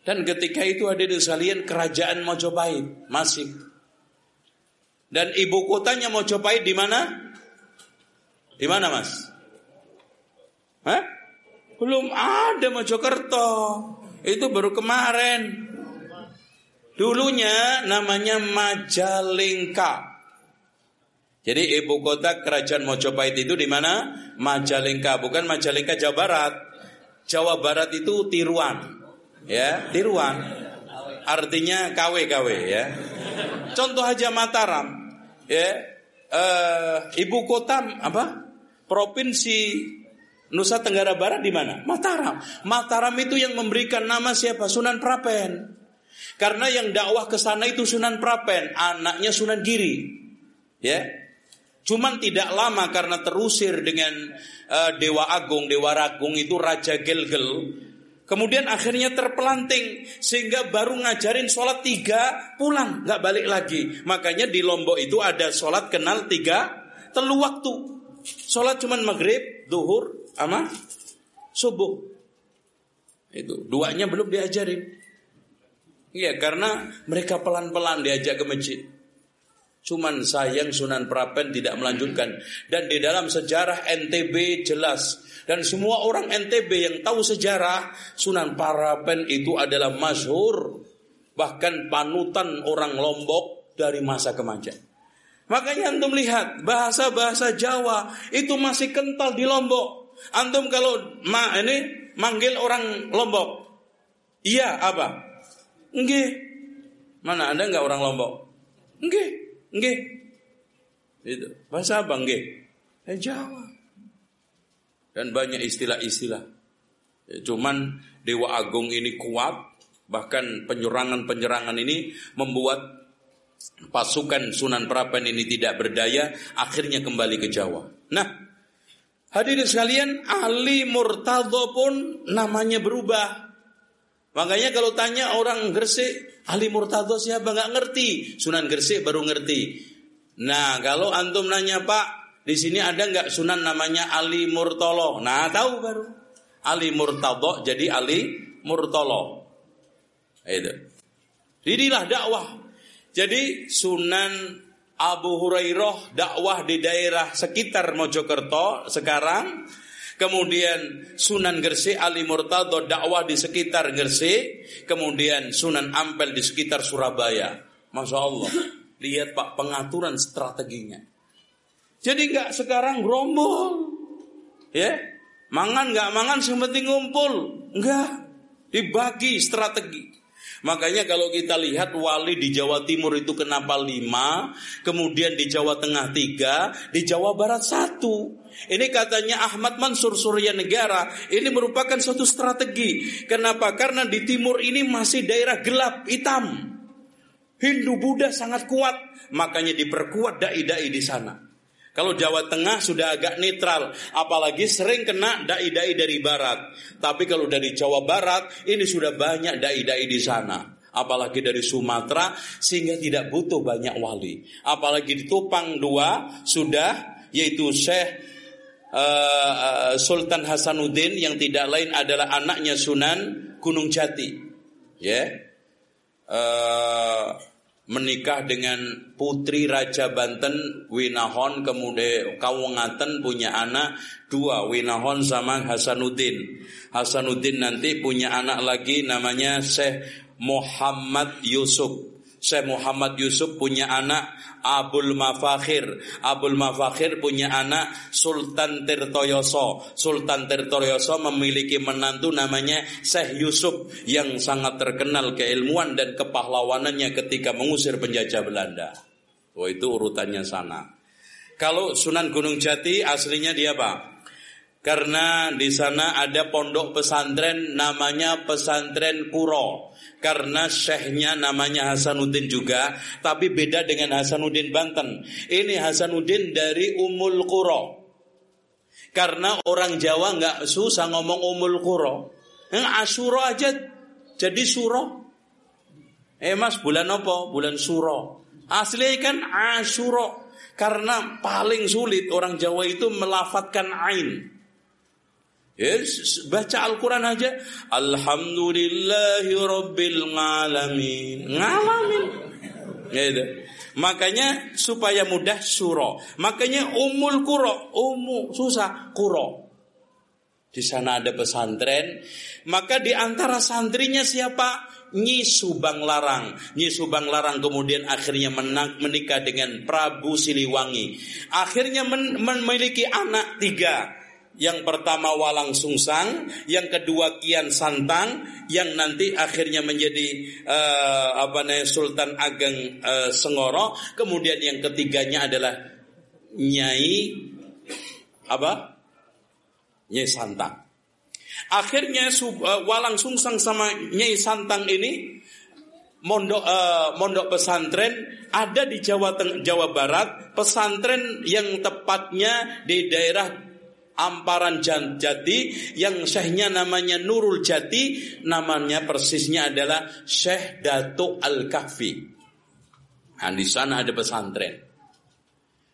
Dan ketika itu ada di salian kerajaan Mojopahit masih. Dan ibu kotanya Mojopahit di mana? Di mana, Mas? Hah? Belum ada Mojokerto. Itu baru kemarin. Dulunya namanya Majalengka. Jadi ibu kota kerajaan Mojopahit itu di mana? Majalengka, bukan Majalengka Jawa Barat. Jawa Barat itu tiruan. Ya, tiruan. Artinya KW-KW ya. Contoh aja Mataram. Ya. Uh, ibu kota apa? Provinsi Nusa Tenggara Barat di mana? Mataram. Mataram itu yang memberikan nama siapa? Sunan Prapen. Karena yang dakwah ke sana itu Sunan Prapen, anaknya Sunan Giri. Ya, Cuman tidak lama karena terusir dengan uh, Dewa Agung, Dewa Ragung itu Raja Gelgel. Kemudian akhirnya terpelanting sehingga baru ngajarin sholat tiga pulang nggak balik lagi. Makanya di Lombok itu ada sholat kenal tiga telu waktu. Sholat cuman maghrib, duhur, ama subuh. Itu duanya belum diajarin. Iya karena mereka pelan-pelan diajak ke masjid. Cuman sayang Sunan Prapen tidak melanjutkan. Dan di dalam sejarah NTB jelas. Dan semua orang NTB yang tahu sejarah Sunan Prapen itu adalah masyhur. Bahkan panutan orang Lombok dari masa kemajuan. Makanya antum lihat bahasa-bahasa Jawa itu masih kental di Lombok. Antum kalau ma ini manggil orang Lombok. Iya apa? Enggak. Mana ada enggak orang Lombok? Enggak. Nggih. Itu. Bahasa apa nggih? Eh Jawa. Dan banyak istilah-istilah. Ya, cuman Dewa Agung ini kuat, bahkan penyerangan-penyerangan ini membuat pasukan Sunan Prapen ini tidak berdaya, akhirnya kembali ke Jawa. Nah, hadirin sekalian, Ali Murtado pun namanya berubah. Makanya kalau tanya orang Gresik, Ali Murtado siapa nggak ngerti, Sunan Gresik baru ngerti. Nah kalau antum nanya Pak, di sini ada nggak Sunan namanya Ali Murtolo? Nah tahu baru. Ali Murtado jadi Ali Murtolo. Itu. Inilah dakwah. Jadi Sunan Abu Hurairah dakwah di daerah sekitar Mojokerto sekarang Kemudian Sunan Gresik Ali Murtado dakwah di sekitar Gresik. Kemudian Sunan Ampel di sekitar Surabaya. Masya Allah. Lihat Pak pengaturan strateginya. Jadi nggak sekarang rombol. Ya. Mangan nggak mangan yang penting ngumpul. Enggak. Dibagi strategi. Makanya kalau kita lihat wali di Jawa Timur itu kenapa lima, kemudian di Jawa Tengah tiga, di Jawa Barat satu. Ini katanya Ahmad Mansur Surya Negara. Ini merupakan suatu strategi. Kenapa? Karena di timur ini masih daerah gelap, hitam. Hindu Buddha sangat kuat, makanya diperkuat dai-dai di sana. Kalau Jawa Tengah sudah agak netral, apalagi sering kena dai-dai dari barat. Tapi kalau dari Jawa Barat, ini sudah banyak dai-dai di sana. Apalagi dari Sumatera, sehingga tidak butuh banyak wali. Apalagi di Tupang dua sudah, yaitu Syekh uh, Sultan Hasanuddin yang tidak lain adalah anaknya Sunan Gunung Jati. Ya. Yeah. Uh, menikah dengan putri Raja Banten Winahon kemudian Kawungaten punya anak dua Winahon sama Hasanuddin. Hasanuddin nanti punya anak lagi namanya Syekh Muhammad Yusuf. Syekh Muhammad Yusuf punya anak Abul Mafakhir. Abul Mafakhir punya anak Sultan Tirtoyoso. Sultan Tirtoyoso memiliki menantu namanya Syekh Yusuf yang sangat terkenal keilmuan dan kepahlawanannya ketika mengusir penjajah Belanda. Oh itu urutannya sana. Kalau Sunan Gunung Jati aslinya dia apa? Karena di sana ada pondok pesantren namanya pesantren Kuro. Karena syekhnya namanya Hasanuddin juga, tapi beda dengan Hasanuddin Banten. Ini Hasanuddin dari Umul Kuro. Karena orang Jawa nggak susah ngomong Umul Kuro. Yang Asuro aja jadi Suro. Eh mas bulan apa? Bulan Suro. Asli kan Asuro. Karena paling sulit orang Jawa itu melafatkan ain. Yes, baca Al-Quran aja. Alhamdulillahi Rabbil Alamin. Ngalamin. Gitu. Makanya supaya mudah suro. Makanya umul kuro. Umu susah kuro. Di sana ada pesantren. Maka di antara santrinya siapa? Nyi Subang Larang. Nyi Subang Larang kemudian akhirnya menikah dengan Prabu Siliwangi. Akhirnya memiliki anak tiga. Yang pertama Walang Sungsang, yang kedua Kian Santang, yang nanti akhirnya menjadi uh, apa namanya Sultan Ageng uh, Sengoro. Kemudian yang ketiganya adalah Nyai apa? Nyai Santang. Akhirnya uh, Walang Sungsang sama Nyai Santang ini mondok uh, mondok pesantren ada di Jawa Teng Jawa Barat, pesantren yang tepatnya di daerah Amparan Jati yang syekhnya namanya Nurul Jati, namanya persisnya adalah Syekh Datuk Al-Kahfi. Nah, di sana ada pesantren.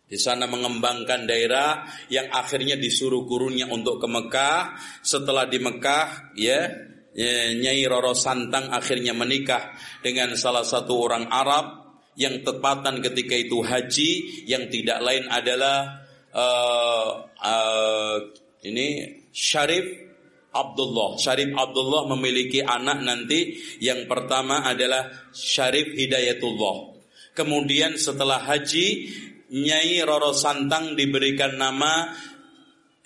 Di sana mengembangkan daerah yang akhirnya disuruh gurunya untuk ke Mekah. Setelah di Mekah, ya, ya Nyai Roro Santang akhirnya menikah dengan salah satu orang Arab yang tepatan ketika itu haji yang tidak lain adalah uh, uh, ini Syarif Abdullah. Syarif Abdullah memiliki anak nanti yang pertama adalah Syarif Hidayatullah. Kemudian setelah haji Nyai Roro Santang diberikan nama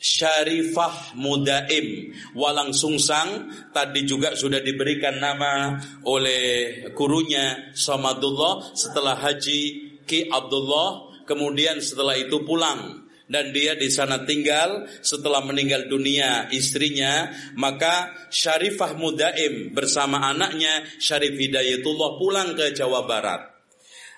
Syarifah Mudaim Walang Sungsang tadi juga sudah diberikan nama oleh gurunya Samadullah setelah haji Ki Abdullah kemudian setelah itu pulang dan dia di sana tinggal setelah meninggal dunia istrinya maka Syarifah Mudaim bersama anaknya Syarif Hidayatullah pulang ke Jawa Barat.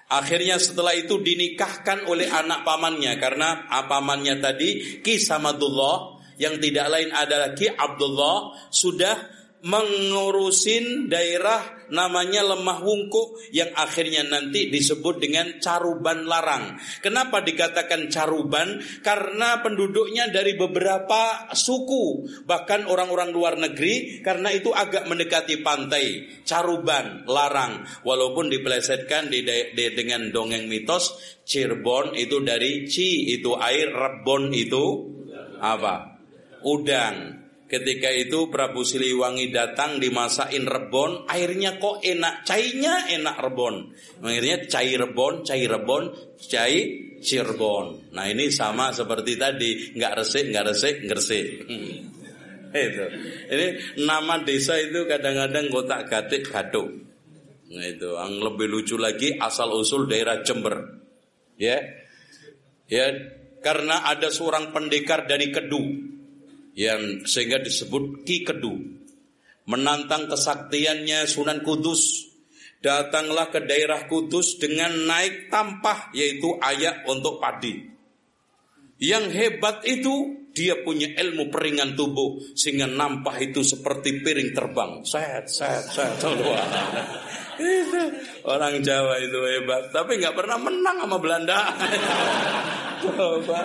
Akhirnya setelah itu dinikahkan oleh anak pamannya karena pamannya tadi Ki Samadullah yang tidak lain adalah Ki Abdullah sudah mengurusin daerah namanya lemah wungkuk yang akhirnya nanti disebut dengan caruban larang. Kenapa dikatakan caruban? Karena penduduknya dari beberapa suku, bahkan orang-orang luar negeri karena itu agak mendekati pantai. Caruban larang walaupun dipelesetkan di, di, dengan dongeng mitos Cirebon itu dari Ci itu air, Rebon itu apa? Udang. Ketika itu Prabu Siliwangi datang dimasakin rebon, airnya kok enak, cairnya enak rebon. Akhirnya cair rebon, cair rebon, cair Cirebon. Nah ini sama seperti tadi, nggak resik, nggak resik, ngersik. Hmm. itu. Ini nama desa itu kadang-kadang kotak gatik gaduk. Nah itu, yang lebih lucu lagi asal usul daerah Jember. Ya, ya karena ada seorang pendekar dari Kedu yang sehingga disebut Ki Kedu. Menantang kesaktiannya Sunan Kudus. Datanglah ke daerah Kudus dengan naik tampah yaitu ayak untuk padi. Yang hebat itu dia punya ilmu peringan tubuh sehingga nampah itu seperti piring terbang. Set, set, set. itu orang Jawa itu hebat, tapi nggak pernah menang sama Belanda. Coba.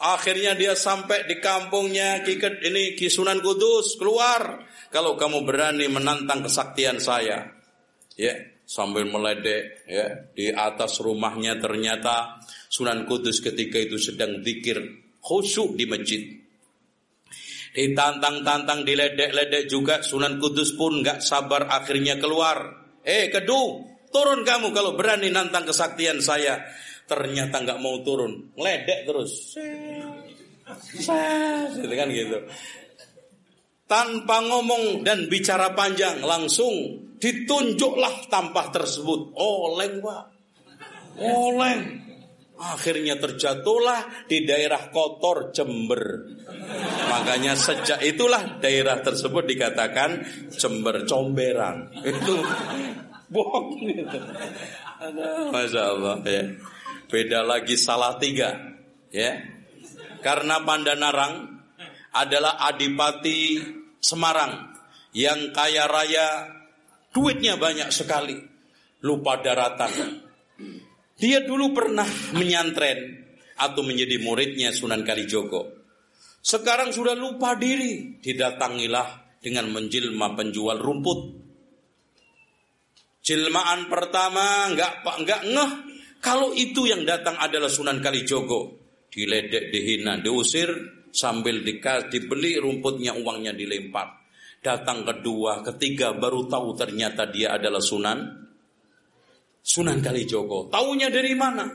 Akhirnya dia sampai di kampungnya Kiket ini Kisunan Kudus keluar. Kalau kamu berani menantang kesaktian saya, ya sambil meledek ya di atas rumahnya ternyata Sunan Kudus ketika itu sedang zikir khusyuk di masjid. Ditantang-tantang diledek-ledek juga Sunan Kudus pun nggak sabar akhirnya keluar. Eh kedu, turun kamu kalau berani nantang kesaktian saya ternyata nggak mau turun, ledek terus. Gitu kan gitu. Tanpa ngomong dan bicara panjang, langsung ditunjuklah tampah tersebut. Oleng, Pak. Oleng. Akhirnya terjatuhlah di daerah kotor Jember. Makanya sejak itulah daerah tersebut dikatakan Jember Comberan. Itu bohong gitu. Masya Allah ya. Beda lagi salah tiga. Ya. Karena Pandanarang adalah adipati Semarang yang kaya raya, duitnya banyak sekali. Lupa daratan. Dia dulu pernah menyantren atau menjadi muridnya Sunan Kalijogo. Sekarang sudah lupa diri, didatangilah dengan menjelma penjual rumput. Jelmaan pertama nggak pak nggak ngeh kalau itu yang datang adalah Sunan Kalijogo, Diledek, dihina, diusir sambil dibeli rumputnya uangnya dilempar. Datang kedua, ketiga baru tahu ternyata dia adalah Sunan Sunan Kalijogo. Taunya dari mana?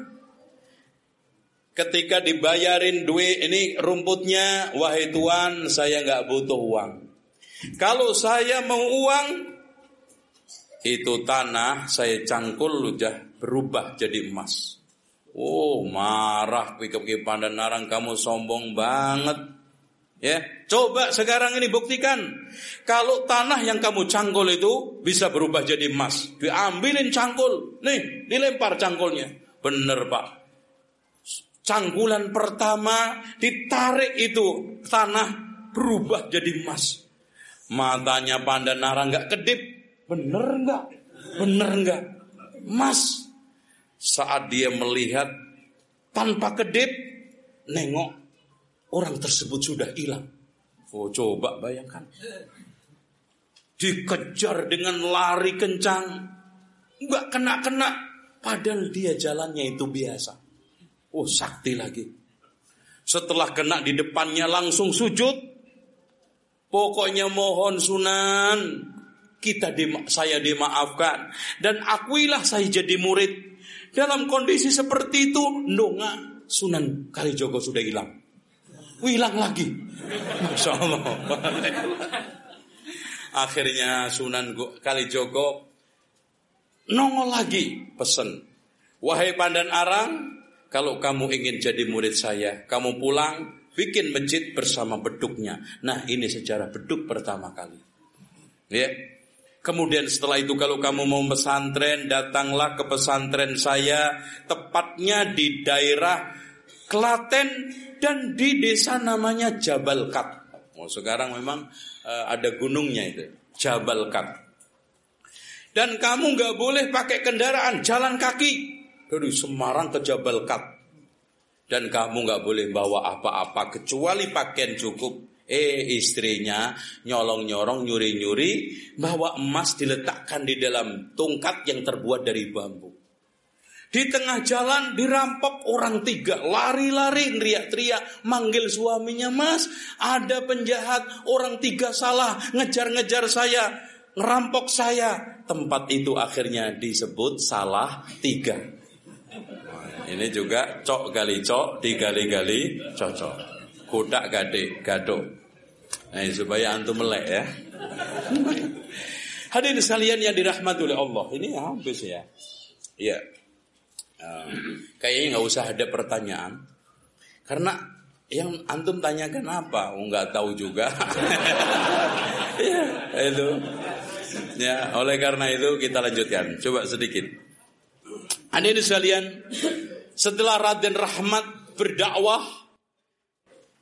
Ketika dibayarin duit ini rumputnya, wahai tuan, saya nggak butuh uang. Kalau saya mau uang, itu tanah saya cangkul udah berubah jadi emas. Oh marah pikir-pikir pandan narang kamu sombong banget. Ya, coba sekarang ini buktikan. Kalau tanah yang kamu cangkul itu bisa berubah jadi emas, diambilin cangkul, nih dilempar cangkulnya. Bener pak. Cangkulan pertama ditarik itu tanah berubah jadi emas. Matanya pandan narang nggak kedip, bener nggak? Bener nggak? Emas saat dia melihat tanpa kedip, nengok orang tersebut sudah hilang. Oh coba bayangkan. Dikejar dengan lari kencang. Enggak kena-kena. Padahal dia jalannya itu biasa. Oh sakti lagi. Setelah kena di depannya langsung sujud. Pokoknya mohon sunan. Kita di, saya dimaafkan. Dan akuilah saya jadi murid dalam kondisi seperti itu, ndonga Sunan Kalijogo sudah hilang. Hilang lagi. Masya Allah. Akhirnya Sunan Kalijogo nongol lagi pesen. Wahai Pandan Arang, kalau kamu ingin jadi murid saya, kamu pulang bikin masjid bersama beduknya. Nah, ini sejarah beduk pertama kali. Ya, Kemudian setelah itu kalau kamu mau pesantren, datanglah ke pesantren saya, tepatnya di daerah Klaten dan di desa namanya Jabal Kat. Oh, sekarang memang uh, ada gunungnya itu, Jabal Kat. Dan kamu nggak boleh pakai kendaraan, jalan kaki dari Semarang ke Jabal Kat. Dan kamu nggak boleh bawa apa-apa kecuali pakaian cukup Eh istrinya nyolong-nyolong nyuri-nyuri bahwa emas diletakkan di dalam tungkat yang terbuat dari bambu. Di tengah jalan dirampok orang tiga, lari-lari, teriak-teriak, manggil suaminya, mas, ada penjahat, orang tiga salah, ngejar-ngejar saya, ngerampok saya. Tempat itu akhirnya disebut salah tiga. Ini juga cok gali cok, digali-gali cocok kodak gade gado. Nah, supaya antum melek ya. Hadirin sekalian yang dirahmati oleh Allah. Ini habis ya. Iya. Uh, kayaknya nggak usah ada pertanyaan. Karena yang antum tanyakan apa? Oh, nggak tahu juga. ya, itu. Ya, oleh karena itu kita lanjutkan. Coba sedikit. Hadirin sekalian, setelah Raden Rahmat berdakwah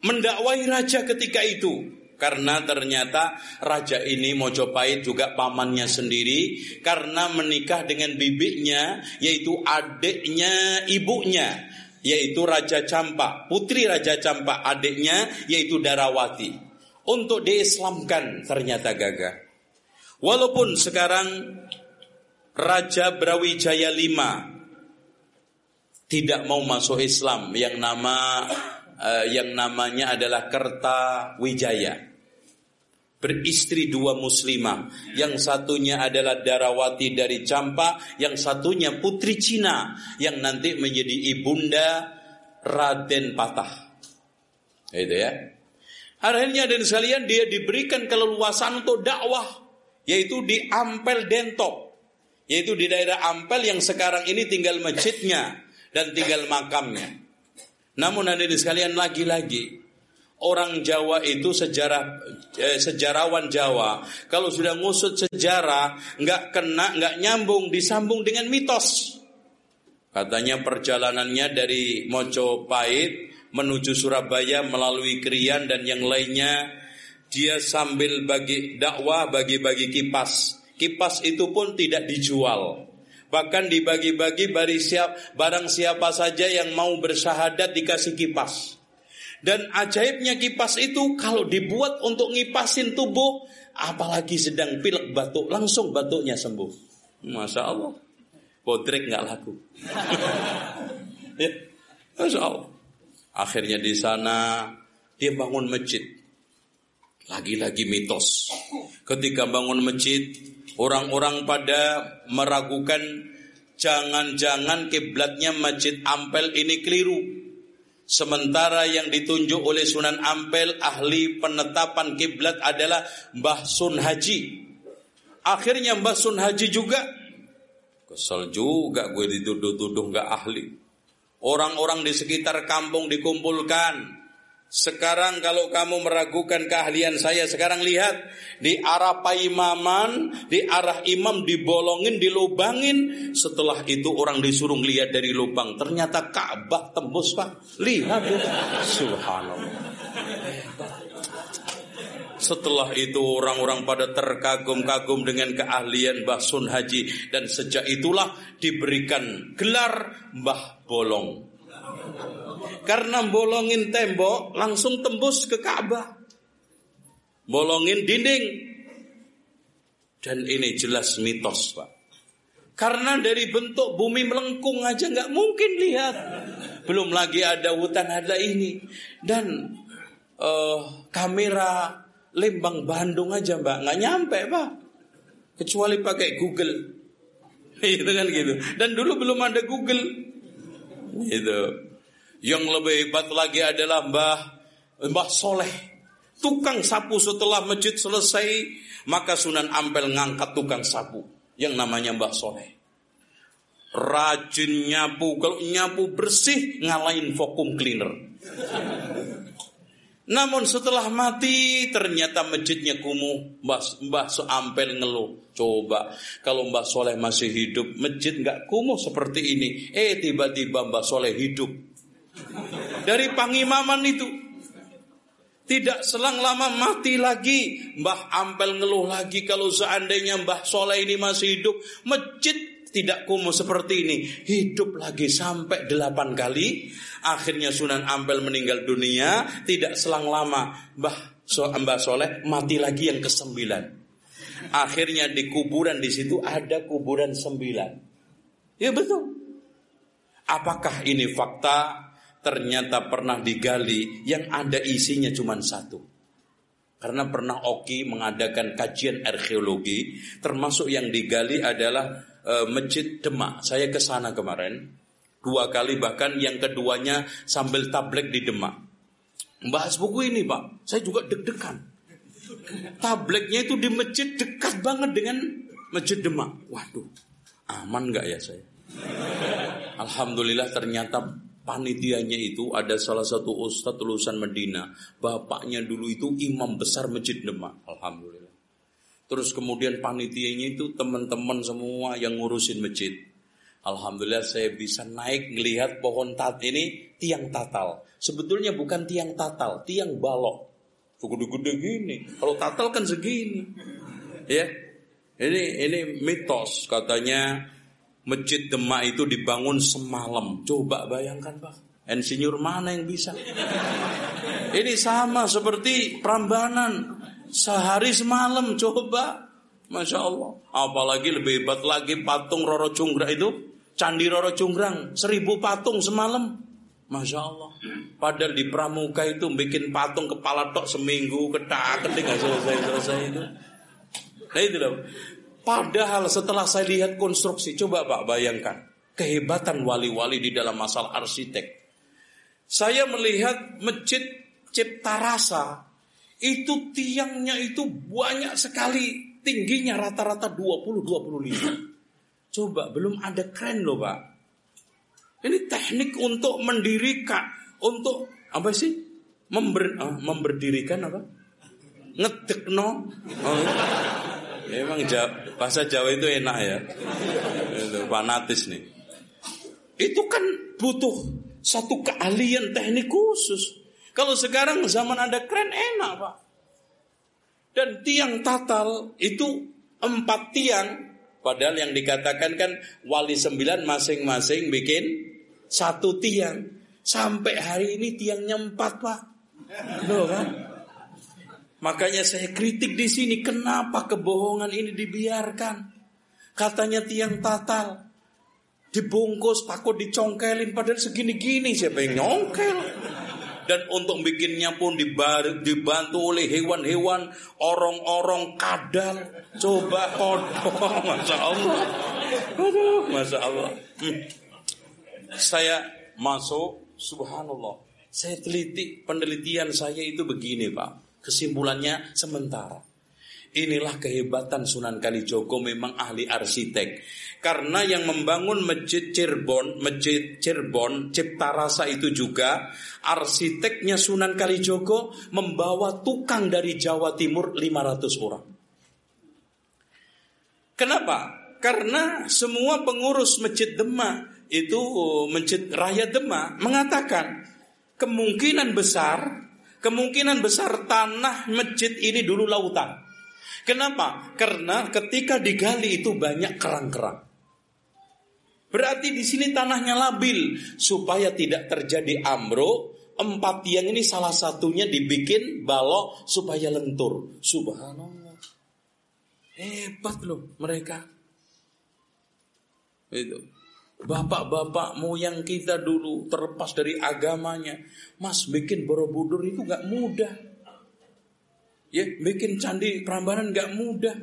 mendakwai raja ketika itu karena ternyata raja ini Mojopahit juga pamannya sendiri karena menikah dengan bibinya yaitu adiknya ibunya yaitu Raja Campak, putri Raja Campak adiknya yaitu Darawati. Untuk diislamkan ternyata gagah. Walaupun sekarang Raja Brawijaya V tidak mau masuk Islam yang nama uh, yang namanya adalah Kerta Wijaya. Beristri dua muslimah. Yang satunya adalah Darawati dari Campa, yang satunya putri Cina yang nanti menjadi ibunda Raden Patah. Itu ya. Akhirnya dan sekalian dia diberikan keleluasan untuk dakwah yaitu di Ampel Dentok yaitu di daerah Ampel yang sekarang ini tinggal masjidnya dan tinggal makamnya. Namun di sekalian lagi-lagi orang Jawa itu sejarah eh, sejarawan Jawa kalau sudah ngusut sejarah nggak kena nggak nyambung disambung dengan mitos. Katanya perjalanannya dari Mojopahit menuju Surabaya melalui Krian dan yang lainnya dia sambil bagi dakwah bagi-bagi kipas. Kipas itu pun tidak dijual. Bahkan dibagi-bagi siap, barang siapa saja yang mau bersahadat dikasih kipas. Dan ajaibnya kipas itu kalau dibuat untuk ngipasin tubuh, apalagi sedang pilek batuk, langsung batuknya sembuh. Masya Allah. Bodrek nggak laku. ya, Masya Allah. Akhirnya di sana dia bangun masjid. Lagi-lagi mitos. Ketika bangun masjid, orang-orang pada meragukan jangan-jangan kiblatnya Masjid Ampel ini keliru. Sementara yang ditunjuk oleh Sunan Ampel ahli penetapan kiblat adalah Mbah Sun Haji. Akhirnya Mbah Sun Haji juga kesel juga gue dituduh-tuduh nggak ahli. Orang-orang di sekitar kampung dikumpulkan. Sekarang kalau kamu meragukan keahlian saya, sekarang lihat di arah paimaman, di arah imam dibolongin, dilubangin. Setelah itu orang disuruh lihat dari lubang, ternyata Ka'bah tembus pak. Lihat, subhanallah. Setelah itu orang-orang pada terkagum-kagum dengan keahlian Mbah Sun Haji dan sejak itulah diberikan gelar Mbah Bolong. Karena bolongin tembok langsung tembus ke Ka'bah. Bolongin dinding. Dan ini jelas mitos, Pak. Karena dari bentuk bumi melengkung aja nggak mungkin lihat. Belum lagi ada hutan ada ini. Dan uh, kamera Lembang Bandung aja mbak nggak nyampe pak. Kecuali pakai Google. Itu kan gitu. Dan dulu belum ada Google. Gitu. Yang lebih hebat lagi adalah Mbah Mbah Soleh. Tukang sapu setelah masjid selesai, maka Sunan Ampel ngangkat tukang sapu yang namanya Mbah Soleh. Rajin nyapu, kalau nyapu bersih ngalahin vacuum cleaner. Namun setelah mati ternyata masjidnya kumuh. Mbah, Mbah Ampel ngeluh. Coba kalau Mbah Soleh masih hidup, masjid nggak kumuh seperti ini. Eh tiba-tiba Mbah Soleh hidup dari pangimaman itu. Tidak selang lama mati lagi. Mbah Ampel ngeluh lagi kalau seandainya Mbah Soleh ini masih hidup. Masjid tidak kumuh seperti ini. Hidup lagi sampai delapan kali. Akhirnya Sunan Ampel meninggal dunia. Tidak selang lama Mbah, so, Mbah Soleh mati lagi yang kesembilan. Akhirnya di kuburan di situ ada kuburan sembilan. Ya betul. Apakah ini fakta ternyata pernah digali yang ada isinya cuma satu. Karena pernah Oki mengadakan kajian arkeologi, termasuk yang digali adalah e, Masjid Demak. Saya ke sana kemarin dua kali bahkan yang keduanya sambil tablek di Demak. Bahas buku ini Pak, saya juga deg-degan. Tableknya itu di masjid dekat banget dengan Masjid Demak. Waduh, aman nggak ya saya? Alhamdulillah ternyata panitianya itu ada salah satu ustadz lulusan Medina. Bapaknya dulu itu imam besar Masjid Demak. Alhamdulillah. Terus kemudian panitianya itu teman-teman semua yang ngurusin masjid. Alhamdulillah saya bisa naik melihat pohon tat ini tiang tatal. Sebetulnya bukan tiang tatal, tiang balok. Gede-gede gini. Kalau tatal kan segini. Ya. Ini ini mitos katanya Masjid Demak itu dibangun semalam. Coba bayangkan Pak. Insinyur mana yang bisa? Ini sama seperti Prambanan. Sehari semalam coba. Masya Allah. Apalagi lebih hebat lagi patung Roro Cunggrang itu. Candi Roro Cunggrang. Seribu patung semalam. Masya Allah. Padahal di Pramuka itu bikin patung kepala tok seminggu. Ketak, ketik selesai-selesai itu. Nah itu loh. Padahal setelah saya lihat konstruksi, coba Pak bayangkan kehebatan wali-wali di dalam masalah arsitek. Saya melihat masjid Cipta Rasa itu tiangnya itu banyak sekali tingginya rata-rata 20-25. Coba belum ada keren loh Pak. Ini teknik untuk mendirikan, untuk apa sih? Member, uh, memberdirikan apa? Ngedek no. Oh, Memang bahasa Jawa itu enak ya. Itu fanatis nih. Itu kan butuh satu keahlian teknik khusus. Kalau sekarang zaman ada keren enak pak. Dan tiang tatal itu empat tiang. Padahal yang dikatakan kan wali sembilan masing-masing bikin satu tiang. Sampai hari ini tiangnya empat pak. Loh kan? Makanya saya kritik di sini kenapa kebohongan ini dibiarkan. Katanya tiang tatal dibungkus takut dicongkelin padahal segini-gini siapa yang nyongkel? Dan untuk bikinnya pun dibantu oleh hewan-hewan, orang-orang kadal, coba kodok, masya Allah, aduh, masya Allah. Hmm. Saya masuk, subhanallah, saya teliti penelitian saya itu begini pak, kesimpulannya sementara. Inilah kehebatan Sunan Kalijogo memang ahli arsitek. Karena yang membangun Masjid Cirebon, Masjid Cirebon, Cipta Rasa itu juga arsiteknya Sunan Kalijogo membawa tukang dari Jawa Timur 500 orang. Kenapa? Karena semua pengurus Masjid Demak itu Masjid Raya Demak mengatakan kemungkinan besar kemungkinan besar tanah masjid ini dulu lautan. Kenapa? Karena ketika digali itu banyak kerang-kerang. Berarti di sini tanahnya labil supaya tidak terjadi amro. Empat tiang ini salah satunya dibikin balok supaya lentur. Subhanallah. Hebat loh mereka. Itu. Bapak-bapak moyang kita dulu terlepas dari agamanya. Mas bikin Borobudur itu gak mudah. Ya, bikin candi Prambanan nggak mudah.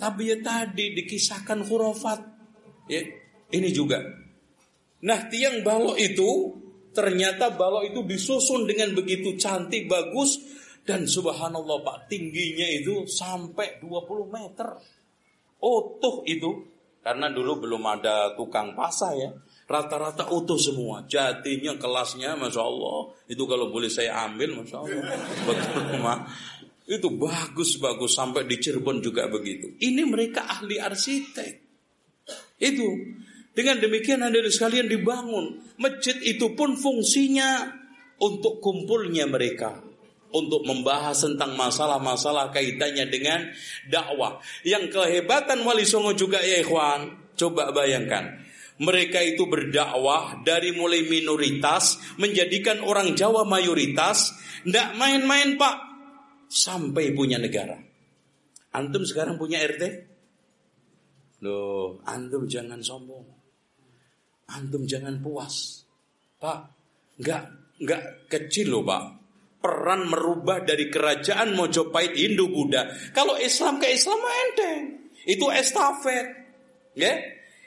Tapi ya tadi dikisahkan hurufat. Ya, ini juga. Nah, tiang balok itu ternyata balok itu disusun dengan begitu cantik, bagus dan subhanallah Pak, tingginya itu sampai 20 meter. Utuh itu karena dulu belum ada tukang pasah ya. Rata-rata utuh semua. Jatinya, kelasnya, Masya Allah. Itu kalau boleh saya ambil, Masya Allah. Betul, itu bagus-bagus sampai di Cirebon juga begitu. Ini mereka ahli arsitek. Itu. Dengan demikian Anda sekalian dibangun. Masjid itu pun fungsinya untuk kumpulnya mereka. Untuk membahas tentang masalah-masalah kaitannya dengan dakwah. Yang kehebatan Wali Songo juga ya ikhwan. Coba bayangkan. Mereka itu berdakwah dari mulai minoritas menjadikan orang Jawa mayoritas. Tidak main-main pak sampai punya negara. Antum sekarang punya RT? Loh, antum jangan sombong. Antum jangan puas. Pak, enggak enggak kecil loh, Pak. Peran merubah dari kerajaan Mojopahit Hindu Buddha. Kalau Islam ke Islam enteng. Itu estafet. Ya?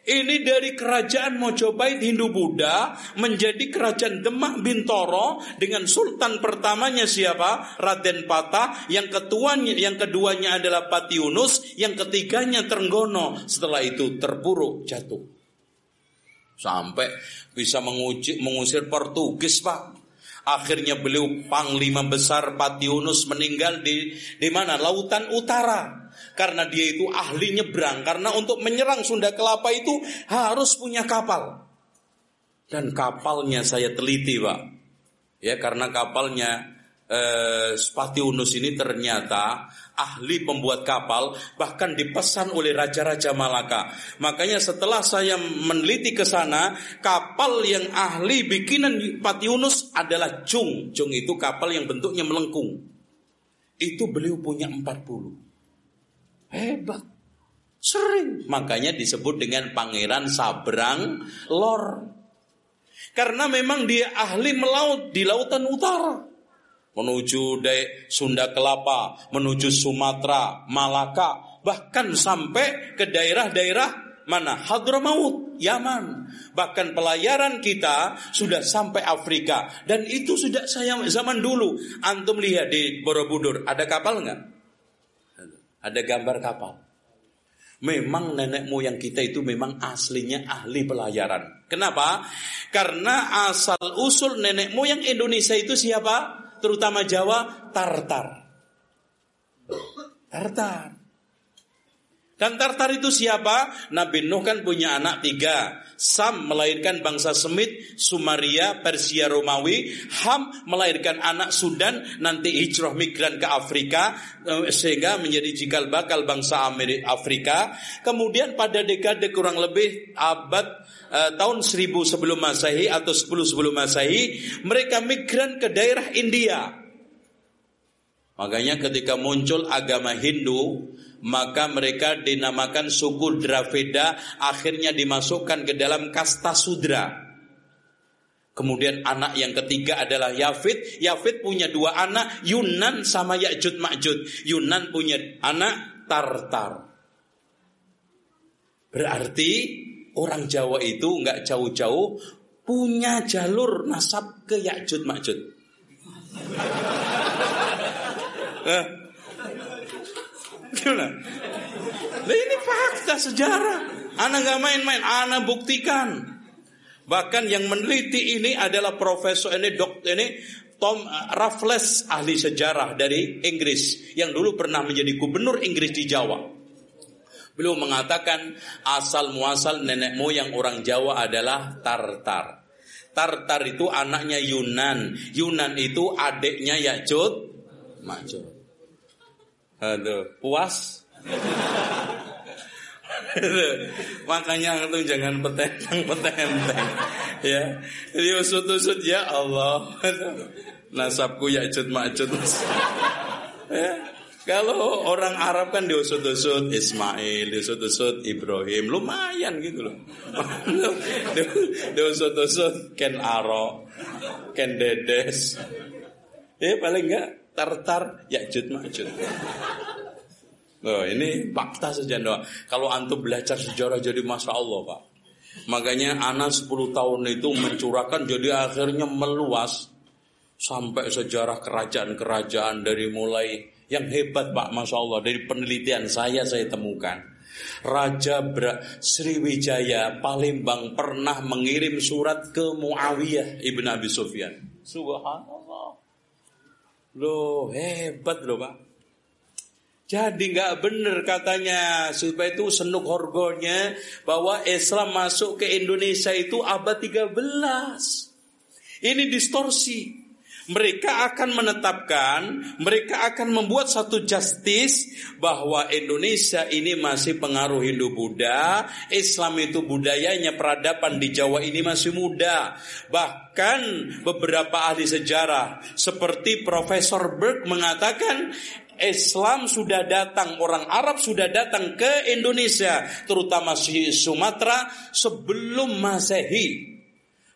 Ini dari kerajaan Mojopahit Hindu Buddha menjadi kerajaan Demak Bintoro dengan sultan pertamanya siapa? Raden Patah, yang ketuanya yang keduanya adalah Patiunus, yang ketiganya Trenggono. Setelah itu terpuruk jatuh. Sampai bisa menguji, mengusir Portugis, Pak. Akhirnya beliau panglima besar Patiunus meninggal di di mana? Lautan Utara karena dia itu ahli nyebrang. Karena untuk menyerang Sunda Kelapa itu harus punya kapal. Dan kapalnya saya teliti pak. Ya karena kapalnya eh, Spatiunus ini ternyata ahli pembuat kapal bahkan dipesan oleh raja-raja Malaka. Makanya setelah saya meneliti ke sana, kapal yang ahli bikinan Patiunus adalah Jung. Jung itu kapal yang bentuknya melengkung. Itu beliau punya 40. Hebat. Sering. Makanya disebut dengan pangeran Sabrang Lor. Karena memang dia ahli melaut di lautan utara. Menuju dari Sunda Kelapa, menuju Sumatera, Malaka, bahkan sampai ke daerah-daerah mana? Hadramaut, Yaman. Bahkan pelayaran kita sudah sampai Afrika. Dan itu sudah saya zaman dulu. Antum lihat di Borobudur, ada kapal nggak? Ada gambar kapal. Memang nenek moyang kita itu memang aslinya ahli pelayaran. Kenapa? Karena asal usul nenek moyang Indonesia itu siapa? Terutama Jawa, Tartar. Tartar. Dan Tartar itu siapa? Nabi Nuh kan punya anak tiga. Sam melahirkan bangsa Semit, Sumaria, Persia, Romawi. Ham melahirkan anak Sudan, nanti hijrah migran ke Afrika, eh, sehingga menjadi cikal bakal bangsa Afrika. Kemudian pada dekade kurang lebih abad uh, tahun 1000 sebelum Masehi atau 10 sebelum Masehi, mereka migran ke daerah India. Makanya ketika muncul agama Hindu, maka mereka dinamakan suku Dravida akhirnya dimasukkan ke dalam kasta Sudra. Kemudian anak yang ketiga adalah Yafid. Yafid punya dua anak, Yunan sama Ya'jud Ma'jud. Yunan punya anak Tartar. Berarti orang Jawa itu nggak jauh-jauh punya jalur nasab ke Ya'jud Ma'jud. Eh, gimana? Nah, ini fakta sejarah. Anak nggak main-main, anak buktikan. Bahkan yang meneliti ini adalah profesor ini dokter ini Tom Raffles ahli sejarah dari Inggris yang dulu pernah menjadi gubernur Inggris di Jawa. Beliau mengatakan asal muasal nenek moyang orang Jawa adalah Tartar. Tartar itu anaknya Yunan. Yunan itu adiknya Ya'jud Ma'jud. Aduh, puas? Makanya itu jangan petentang petentang ya. Jadi usut-usut ya Allah. Nasabku ya cut macut. ya. Kalau orang Arab kan diusut-usut Ismail, diusut-usut Ibrahim, lumayan gitu loh. diusut-usut Ken Aro, Ken Dedes. Ya paling enggak tartar ya cut macut. Loh, ini fakta doa. Kalau antum belajar sejarah jadi masya Allah pak. Makanya anak 10 tahun itu mencurahkan jadi akhirnya meluas sampai sejarah kerajaan-kerajaan dari mulai yang hebat pak masya Allah dari penelitian saya saya temukan. Raja Bra Sriwijaya Palembang pernah mengirim surat ke Muawiyah ibn Abi Sufyan. Subhanallah. Loh hebat loh pak. Jadi nggak benar katanya supaya itu senuk horgonya bahwa Islam masuk ke Indonesia itu abad 13. Ini distorsi. Mereka akan menetapkan, mereka akan membuat satu justice bahwa Indonesia ini masih pengaruh Hindu Buddha, Islam itu budayanya peradaban di Jawa ini masih muda. Bahkan beberapa ahli sejarah seperti Profesor Berg mengatakan Islam sudah datang, orang Arab sudah datang ke Indonesia, terutama Sumatera sebelum Masehi.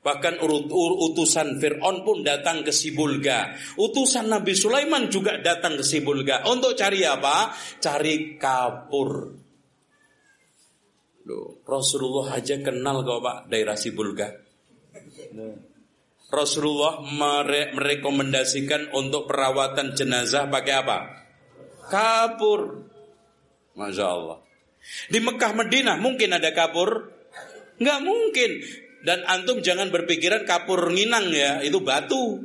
Bahkan utusan Fir'aun pun datang ke Sibulga. Utusan Nabi Sulaiman juga datang ke Sibulga. Untuk cari apa? Cari kapur. Loh, Rasulullah aja kenal kok Pak daerah Sibulga. Rasulullah mere merekomendasikan untuk perawatan jenazah pakai apa? Kapur. Masya Allah. Di Mekah Medina mungkin ada kapur? Nggak mungkin. Dan antum jangan berpikiran kapur nginang ya, itu batu.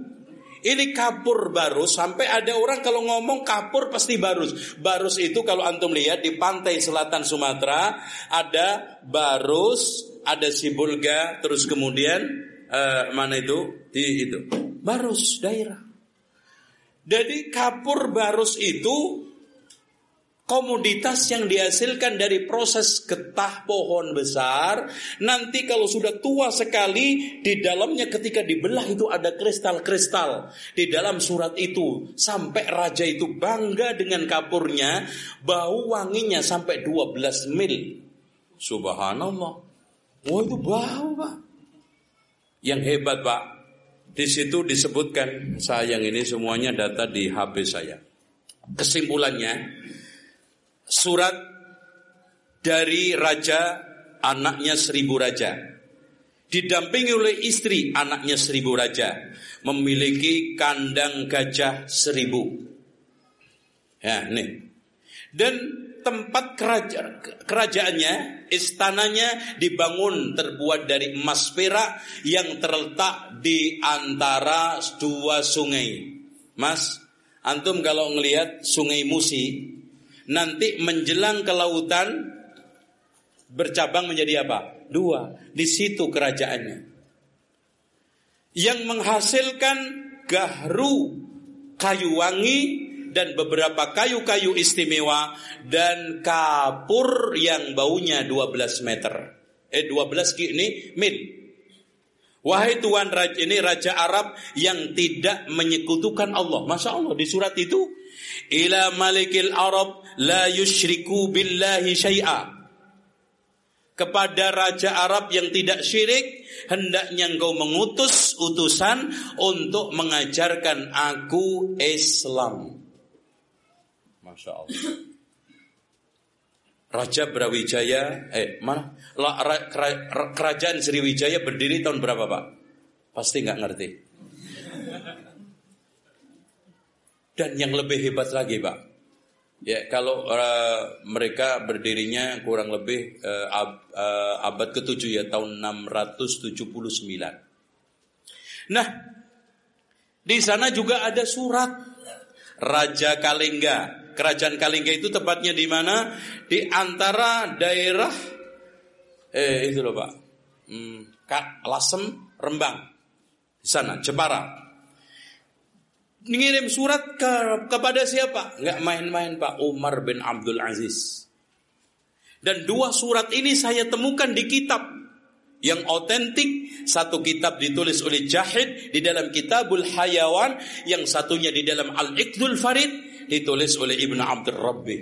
Ini kapur barus sampai ada orang kalau ngomong kapur pasti barus. Barus itu kalau antum lihat di pantai selatan Sumatera ada barus, ada sibulga, terus kemudian uh, mana itu di itu barus daerah. Jadi kapur barus itu komoditas yang dihasilkan dari proses getah pohon besar nanti kalau sudah tua sekali di dalamnya ketika dibelah itu ada kristal-kristal di dalam surat itu. Sampai raja itu bangga dengan kapurnya bau wanginya sampai 12 mil. Subhanallah. Wah itu bau pak. Yang hebat pak. Di situ disebutkan sayang ini semuanya data di HP saya. Kesimpulannya surat dari raja anaknya seribu raja. Didampingi oleh istri anaknya seribu raja. Memiliki kandang gajah seribu. Ya, nih. Dan tempat keraja, kerajaannya, istananya dibangun terbuat dari emas perak yang terletak di antara dua sungai. Mas, antum kalau ngelihat sungai Musi, nanti menjelang ke lautan bercabang menjadi apa? Dua. Di situ kerajaannya. Yang menghasilkan gahru, kayu wangi, dan beberapa kayu-kayu istimewa dan kapur yang baunya 12 meter. Eh 12 ini mil. Wahai Tuhan Raja ini Raja Arab yang tidak menyekutukan Allah. Masya Allah di surat itu ila malikil Arab la yushriku billahi syai'a. kepada raja Arab yang tidak syirik, hendaknya engkau mengutus utusan untuk mengajarkan aku Islam. Masya Allah. Raja Brawijaya, eh mana? Kerajaan Sriwijaya berdiri tahun berapa pak? Pasti nggak ngerti. Dan yang lebih hebat lagi pak, Ya, kalau uh, mereka berdirinya kurang lebih uh, ab, uh, abad ke-7 ya tahun 679. Nah, di sana juga ada surat Raja Kalingga. Kerajaan Kalingga itu tepatnya di mana? Di antara daerah eh itu loh Pak. Hmm, Lasem, Rembang. Di sana, Jepara ngirim surat ke, kepada siapa? Nggak main-main Pak Umar bin Abdul Aziz. Dan dua surat ini saya temukan di kitab yang otentik. Satu kitab ditulis oleh Jahid di dalam Kitabul Hayawan, yang satunya di dalam Al-Iqdul Farid ditulis oleh Ibnu Abdul Rabbi.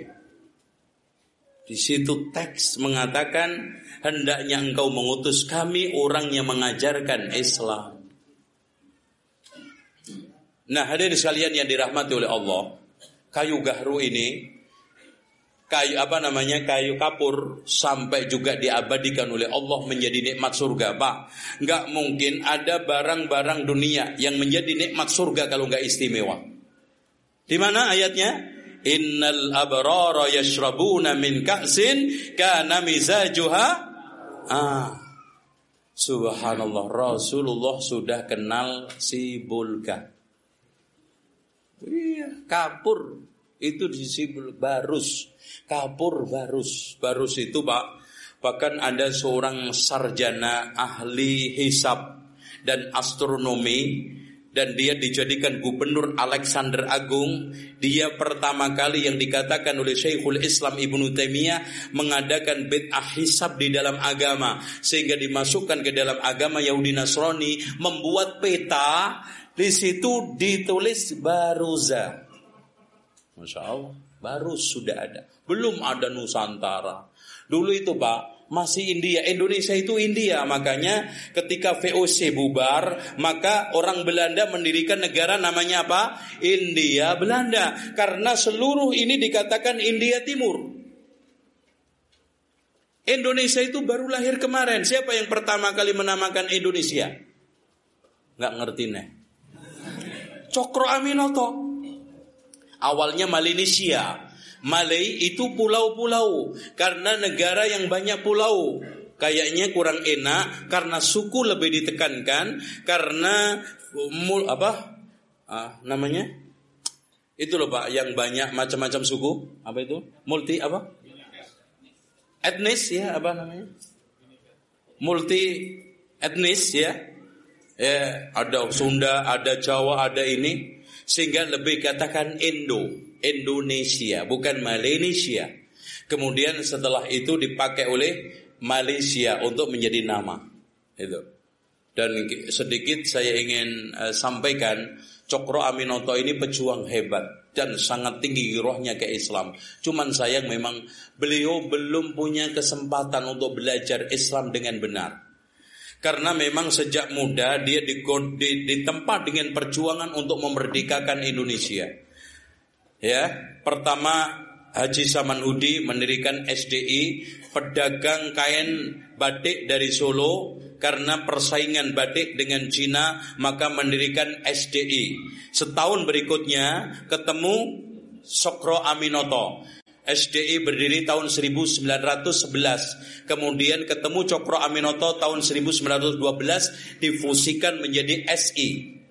Di situ teks mengatakan hendaknya engkau mengutus kami orang yang mengajarkan Islam. Nah hadirin sekalian yang dirahmati oleh Allah, kayu gahru ini, kayu apa namanya kayu kapur sampai juga diabadikan oleh Allah menjadi nikmat surga. Pak, nggak mungkin ada barang-barang dunia yang menjadi nikmat surga kalau nggak istimewa. Di mana ayatnya? Innal abrara yashrabuna min ka'sin kana mizajuha ah Subhanallah Rasulullah sudah kenal si bulga Iya, kapur itu disebut barus. Kapur barus. Barus itu Pak, bahkan ada seorang sarjana ahli hisab dan astronomi dan dia dijadikan gubernur Alexander Agung. Dia pertama kali yang dikatakan oleh Syekhul Islam Ibnu Taimiyah mengadakan bid'ah hisab di dalam agama sehingga dimasukkan ke dalam agama Yahudi Nasrani membuat peta di situ ditulis Baruza. Masya Allah, baru sudah ada. Belum ada Nusantara. Dulu itu Pak, masih India. Indonesia itu India. Makanya ketika VOC bubar, maka orang Belanda mendirikan negara namanya apa? India Belanda. Karena seluruh ini dikatakan India Timur. Indonesia itu baru lahir kemarin. Siapa yang pertama kali menamakan Indonesia? Nggak ngerti nih. Cokro Aminoto. Awalnya Malenesia. Malay itu pulau-pulau karena negara yang banyak pulau. Kayaknya kurang enak karena suku lebih ditekankan karena mul, apa? Ah, namanya? Itu loh Pak, yang banyak macam-macam suku. Apa itu? Multi apa? Etnis ya, apa namanya? Multi etnis ya ya ada Sunda, ada Jawa, ada ini sehingga lebih katakan Indo, Indonesia, bukan Malaysia. Kemudian setelah itu dipakai oleh Malaysia untuk menjadi nama. Itu. Dan sedikit saya ingin uh, sampaikan Cokro Aminoto ini pejuang hebat dan sangat tinggi rohnya ke Islam. Cuman sayang memang beliau belum punya kesempatan untuk belajar Islam dengan benar. Karena memang sejak muda dia ditempa dengan perjuangan untuk memerdekakan Indonesia. Ya, pertama Haji Samanhudi mendirikan SDI, pedagang kain batik dari Solo karena persaingan batik dengan Cina maka mendirikan SDI. Setahun berikutnya ketemu Sokro Aminoto SDI berdiri tahun 1911. Kemudian ketemu Cokro Aminoto tahun 1912 difusikan menjadi SI.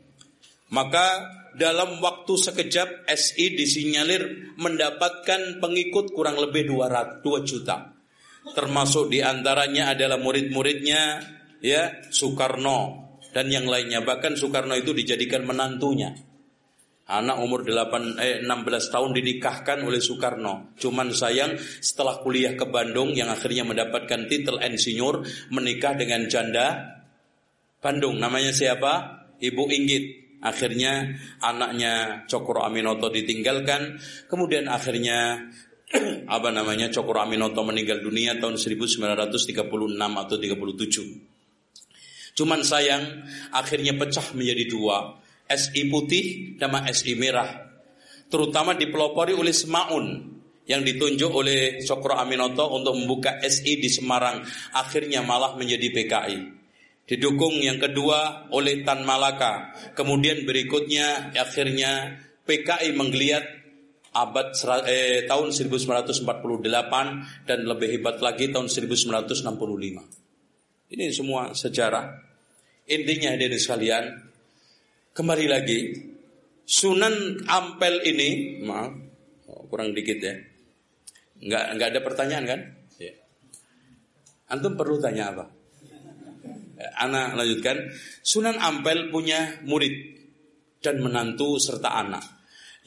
Maka dalam waktu sekejap SI disinyalir mendapatkan pengikut kurang lebih 200, 2 juta. Termasuk di antaranya adalah murid-muridnya ya Soekarno dan yang lainnya. Bahkan Soekarno itu dijadikan menantunya. Anak umur 8 eh 16 tahun dinikahkan oleh Soekarno. Cuman sayang setelah kuliah ke Bandung yang akhirnya mendapatkan titel insinyur menikah dengan janda Bandung. Namanya siapa? Ibu Inggit. Akhirnya anaknya Cokro Aminoto ditinggalkan. Kemudian akhirnya apa namanya Cokro Aminoto meninggal dunia tahun 1936 atau 37. Cuman sayang akhirnya pecah menjadi dua, SI putih sama SI merah. Terutama dipelopori oleh Semaun yang ditunjuk oleh Cokro Aminoto untuk membuka SI di Semarang akhirnya malah menjadi PKI. Didukung yang kedua oleh Tan Malaka. Kemudian berikutnya akhirnya PKI menggeliat abad eh, tahun 1948 dan lebih hebat lagi tahun 1965. Ini semua sejarah. Intinya dari sekalian, kembali lagi Sunan Ampel ini, maaf, oh, kurang dikit ya. Enggak enggak ada pertanyaan kan? Ya. Antum perlu tanya apa? Anak lanjutkan. Sunan Ampel punya murid dan menantu serta anak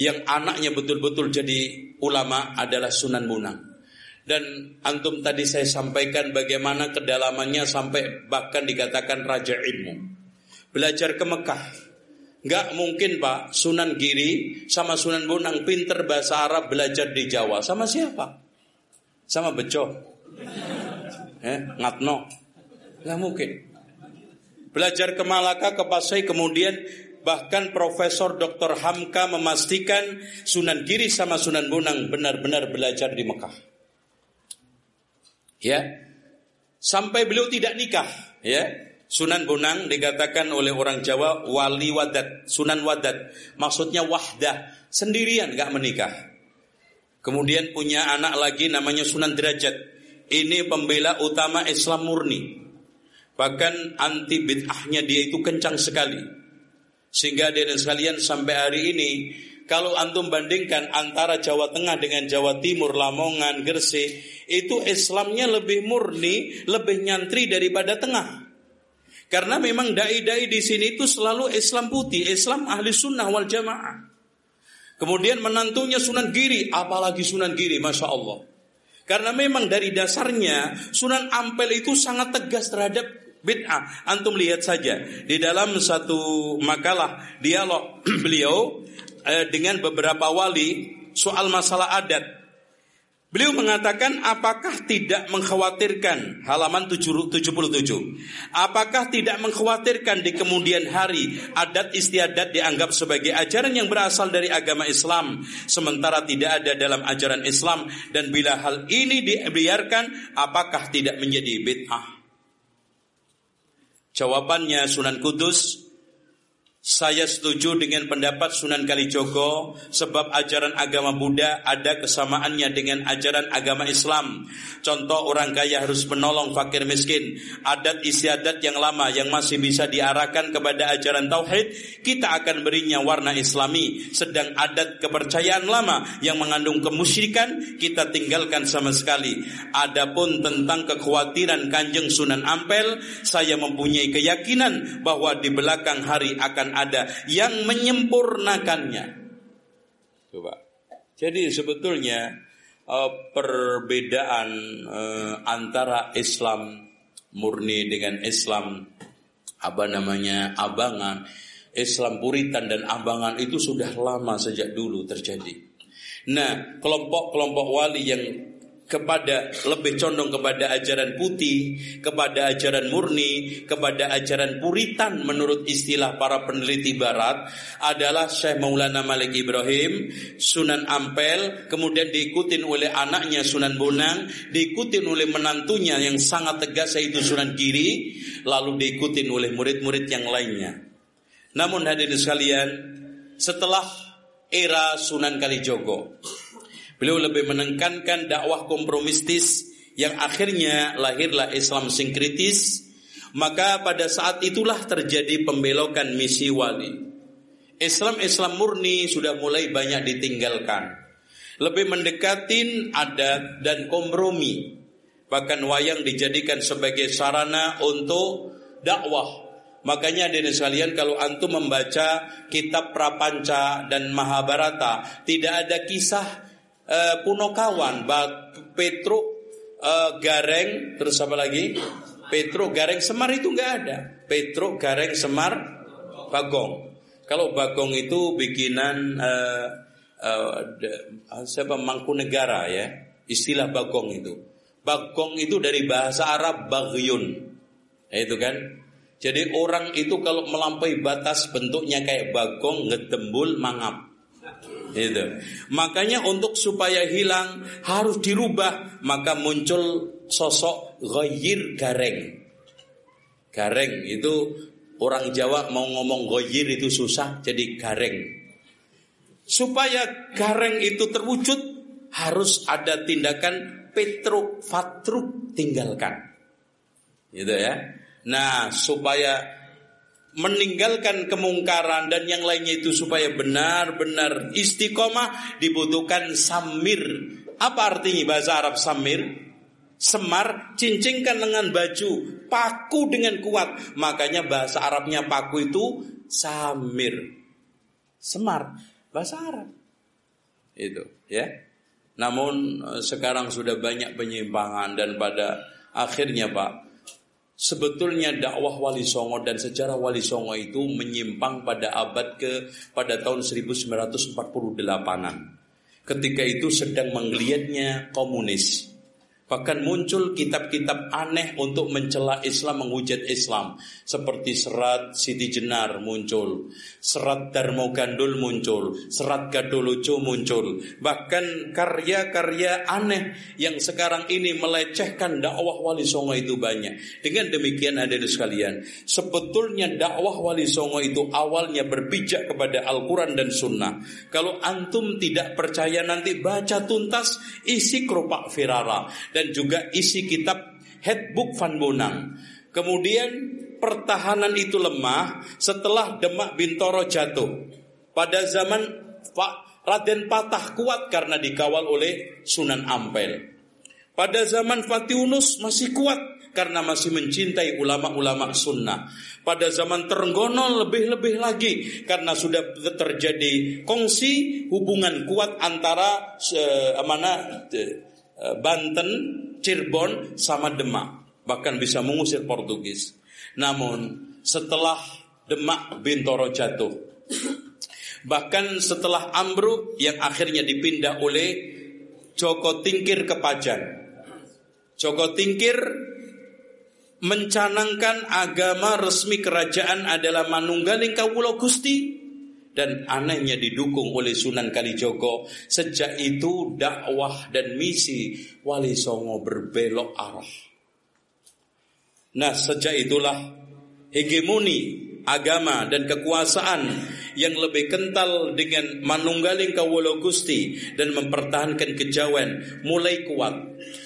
yang anaknya betul-betul jadi ulama adalah Sunan Bunang. Dan antum tadi saya sampaikan bagaimana kedalamannya sampai bahkan dikatakan raja ilmu. Belajar ke Mekah. Gak mungkin Pak Sunan Giri sama Sunan Bunang pinter bahasa Arab belajar di Jawa. Sama siapa? Sama Beco. Eh, Ngatno. Gak mungkin. Belajar ke Malaka, ke Pasai, kemudian Bahkan Profesor Dr. Hamka memastikan Sunan Giri sama Sunan Bonang benar-benar belajar di Mekah. Ya. Sampai beliau tidak nikah, ya. Sunan Bonang dikatakan oleh orang Jawa wali wadat, Sunan wadat. Maksudnya wahdah, sendirian gak menikah. Kemudian punya anak lagi namanya Sunan Derajat. Ini pembela utama Islam murni. Bahkan anti bid'ahnya dia itu kencang sekali. Sehingga dari sekalian sampai hari ini kalau antum bandingkan antara Jawa Tengah dengan Jawa Timur, Lamongan, Gresik, itu Islamnya lebih murni, lebih nyantri daripada Tengah. Karena memang dai-dai di sini itu selalu Islam putih, Islam ahli sunnah wal jamaah. Kemudian menantunya Sunan Giri, apalagi Sunan Giri, masya Allah. Karena memang dari dasarnya Sunan Ampel itu sangat tegas terhadap bid'ah. Antum lihat saja di dalam satu makalah dialog beliau eh, dengan beberapa wali soal masalah adat. Beliau mengatakan apakah tidak mengkhawatirkan halaman 77 Apakah tidak mengkhawatirkan di kemudian hari adat istiadat dianggap sebagai ajaran yang berasal dari agama Islam sementara tidak ada dalam ajaran Islam? Dan bila hal ini dibiarkan apakah tidak menjadi bid'ah? Jawabannya Sunan Kudus saya setuju dengan pendapat Sunan Kalijogo sebab ajaran agama Buddha ada kesamaannya dengan ajaran agama Islam. Contoh orang kaya harus menolong fakir miskin. Adat istiadat yang lama yang masih bisa diarahkan kepada ajaran tauhid, kita akan berinya warna islami. Sedang adat kepercayaan lama yang mengandung kemusyrikan, kita tinggalkan sama sekali. Adapun tentang kekhawatiran Kanjeng Sunan Ampel, saya mempunyai keyakinan bahwa di belakang hari akan ada yang menyempurnakannya. Coba. Jadi sebetulnya uh, perbedaan uh, antara Islam murni dengan Islam apa namanya abangan, Islam puritan dan abangan itu sudah lama sejak dulu terjadi. Nah, kelompok-kelompok wali yang kepada lebih condong kepada ajaran putih, kepada ajaran murni, kepada ajaran puritan menurut istilah para peneliti barat adalah Syekh Maulana Malik Ibrahim, Sunan Ampel, kemudian diikutin oleh anaknya Sunan Bonang, diikutin oleh menantunya yang sangat tegas yaitu Sunan Giri, lalu diikutin oleh murid-murid yang lainnya. Namun hadirin sekalian, setelah era Sunan Kalijogo, Beliau lebih menekankan dakwah kompromistis yang akhirnya lahirlah Islam sinkritis. Maka pada saat itulah terjadi pembelokan misi wali. Islam-Islam murni sudah mulai banyak ditinggalkan. Lebih mendekatin adat dan kompromi. Bahkan wayang dijadikan sebagai sarana untuk dakwah Makanya dari sekalian kalau antum membaca kitab Prapanca dan Mahabharata tidak ada kisah uh, Punokawan, Petro uh, Gareng, terus apa lagi? Petro Gareng Semar itu nggak ada. Petro Gareng Semar Bagong. Kalau Bagong itu bikinan uh, uh, siapa Mangkunegara ya, istilah bagong itu. Bagong itu dari bahasa Arab bagyun. Ya, itu kan. Jadi orang itu kalau melampaui batas bentuknya kayak bagong, ngedembul, mangap. Itu. Makanya untuk supaya hilang harus dirubah, maka muncul sosok goyir gareng. Gareng itu orang Jawa mau ngomong goyir itu susah, jadi gareng. Supaya gareng itu terwujud harus ada tindakan petruk fatruk tinggalkan. Gitu ya. Nah, supaya meninggalkan kemungkaran dan yang lainnya itu supaya benar-benar istiqomah dibutuhkan samir. Apa artinya bahasa Arab samir? Semar, cincingkan dengan baju, paku dengan kuat. Makanya bahasa Arabnya paku itu samir. Semar, bahasa Arab. Itu, ya. Namun eh, sekarang sudah banyak penyimpangan dan pada akhirnya Pak, Sebetulnya dakwah Wali Songo dan sejarah Wali Songo itu menyimpang pada abad ke pada tahun 1948-an. Ketika itu sedang menggeliatnya komunis. Bahkan muncul kitab-kitab aneh untuk mencela Islam, menghujat Islam. Seperti serat Siti Jenar muncul. Serat Darmo Gandul muncul. Serat Gadolojo muncul. Bahkan karya-karya aneh yang sekarang ini melecehkan dakwah Wali Songo itu banyak. Dengan demikian ada di sekalian. Sebetulnya dakwah Wali Songo itu awalnya berpijak kepada Al-Quran dan Sunnah. Kalau antum tidak percaya nanti baca tuntas isi keropak Firara dan juga isi kitab Headbook Van Bonang. Kemudian pertahanan itu lemah setelah Demak Bintoro jatuh. Pada zaman Pak Raden Patah kuat karena dikawal oleh Sunan Ampel. Pada zaman Fatiunus masih kuat karena masih mencintai ulama-ulama sunnah. Pada zaman Terenggono lebih-lebih lagi karena sudah terjadi kongsi hubungan kuat antara uh, mana Eh, Banten, Cirebon, sama Demak. Bahkan bisa mengusir Portugis. Namun setelah Demak Bintoro jatuh. Bahkan setelah ambruk yang akhirnya dipindah oleh Joko Tingkir ke Pajan. Joko Tingkir mencanangkan agama resmi kerajaan adalah Manunggaling Kawulo Gusti dan anehnya didukung oleh Sunan Kalijogo. Sejak itu dakwah dan misi Wali Songo berbelok arah. Nah, sejak itulah hegemoni agama dan kekuasaan yang lebih kental dengan Manunggaling Kawolo Gusti dan mempertahankan kejawen mulai kuat.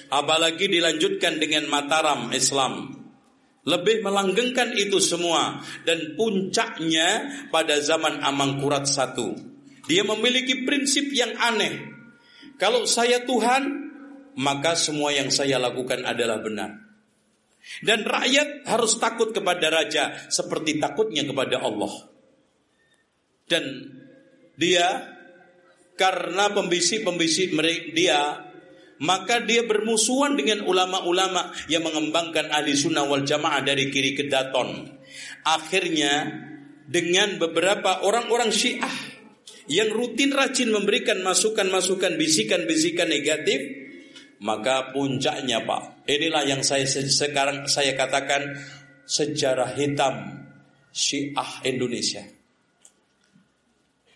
Apalagi dilanjutkan dengan Mataram Islam lebih melanggengkan itu semua dan puncaknya pada zaman Amangkurat satu. Dia memiliki prinsip yang aneh. Kalau saya Tuhan, maka semua yang saya lakukan adalah benar. Dan rakyat harus takut kepada raja seperti takutnya kepada Allah. Dan dia karena pembisik-pembisik dia maka dia bermusuhan dengan ulama-ulama yang mengembangkan ahli sunnah wal jamaah dari kiri ke daton. Akhirnya dengan beberapa orang-orang syiah yang rutin rajin memberikan masukan-masukan bisikan-bisikan negatif, maka puncaknya Pak, inilah yang saya sekarang saya katakan sejarah hitam Syiah Indonesia.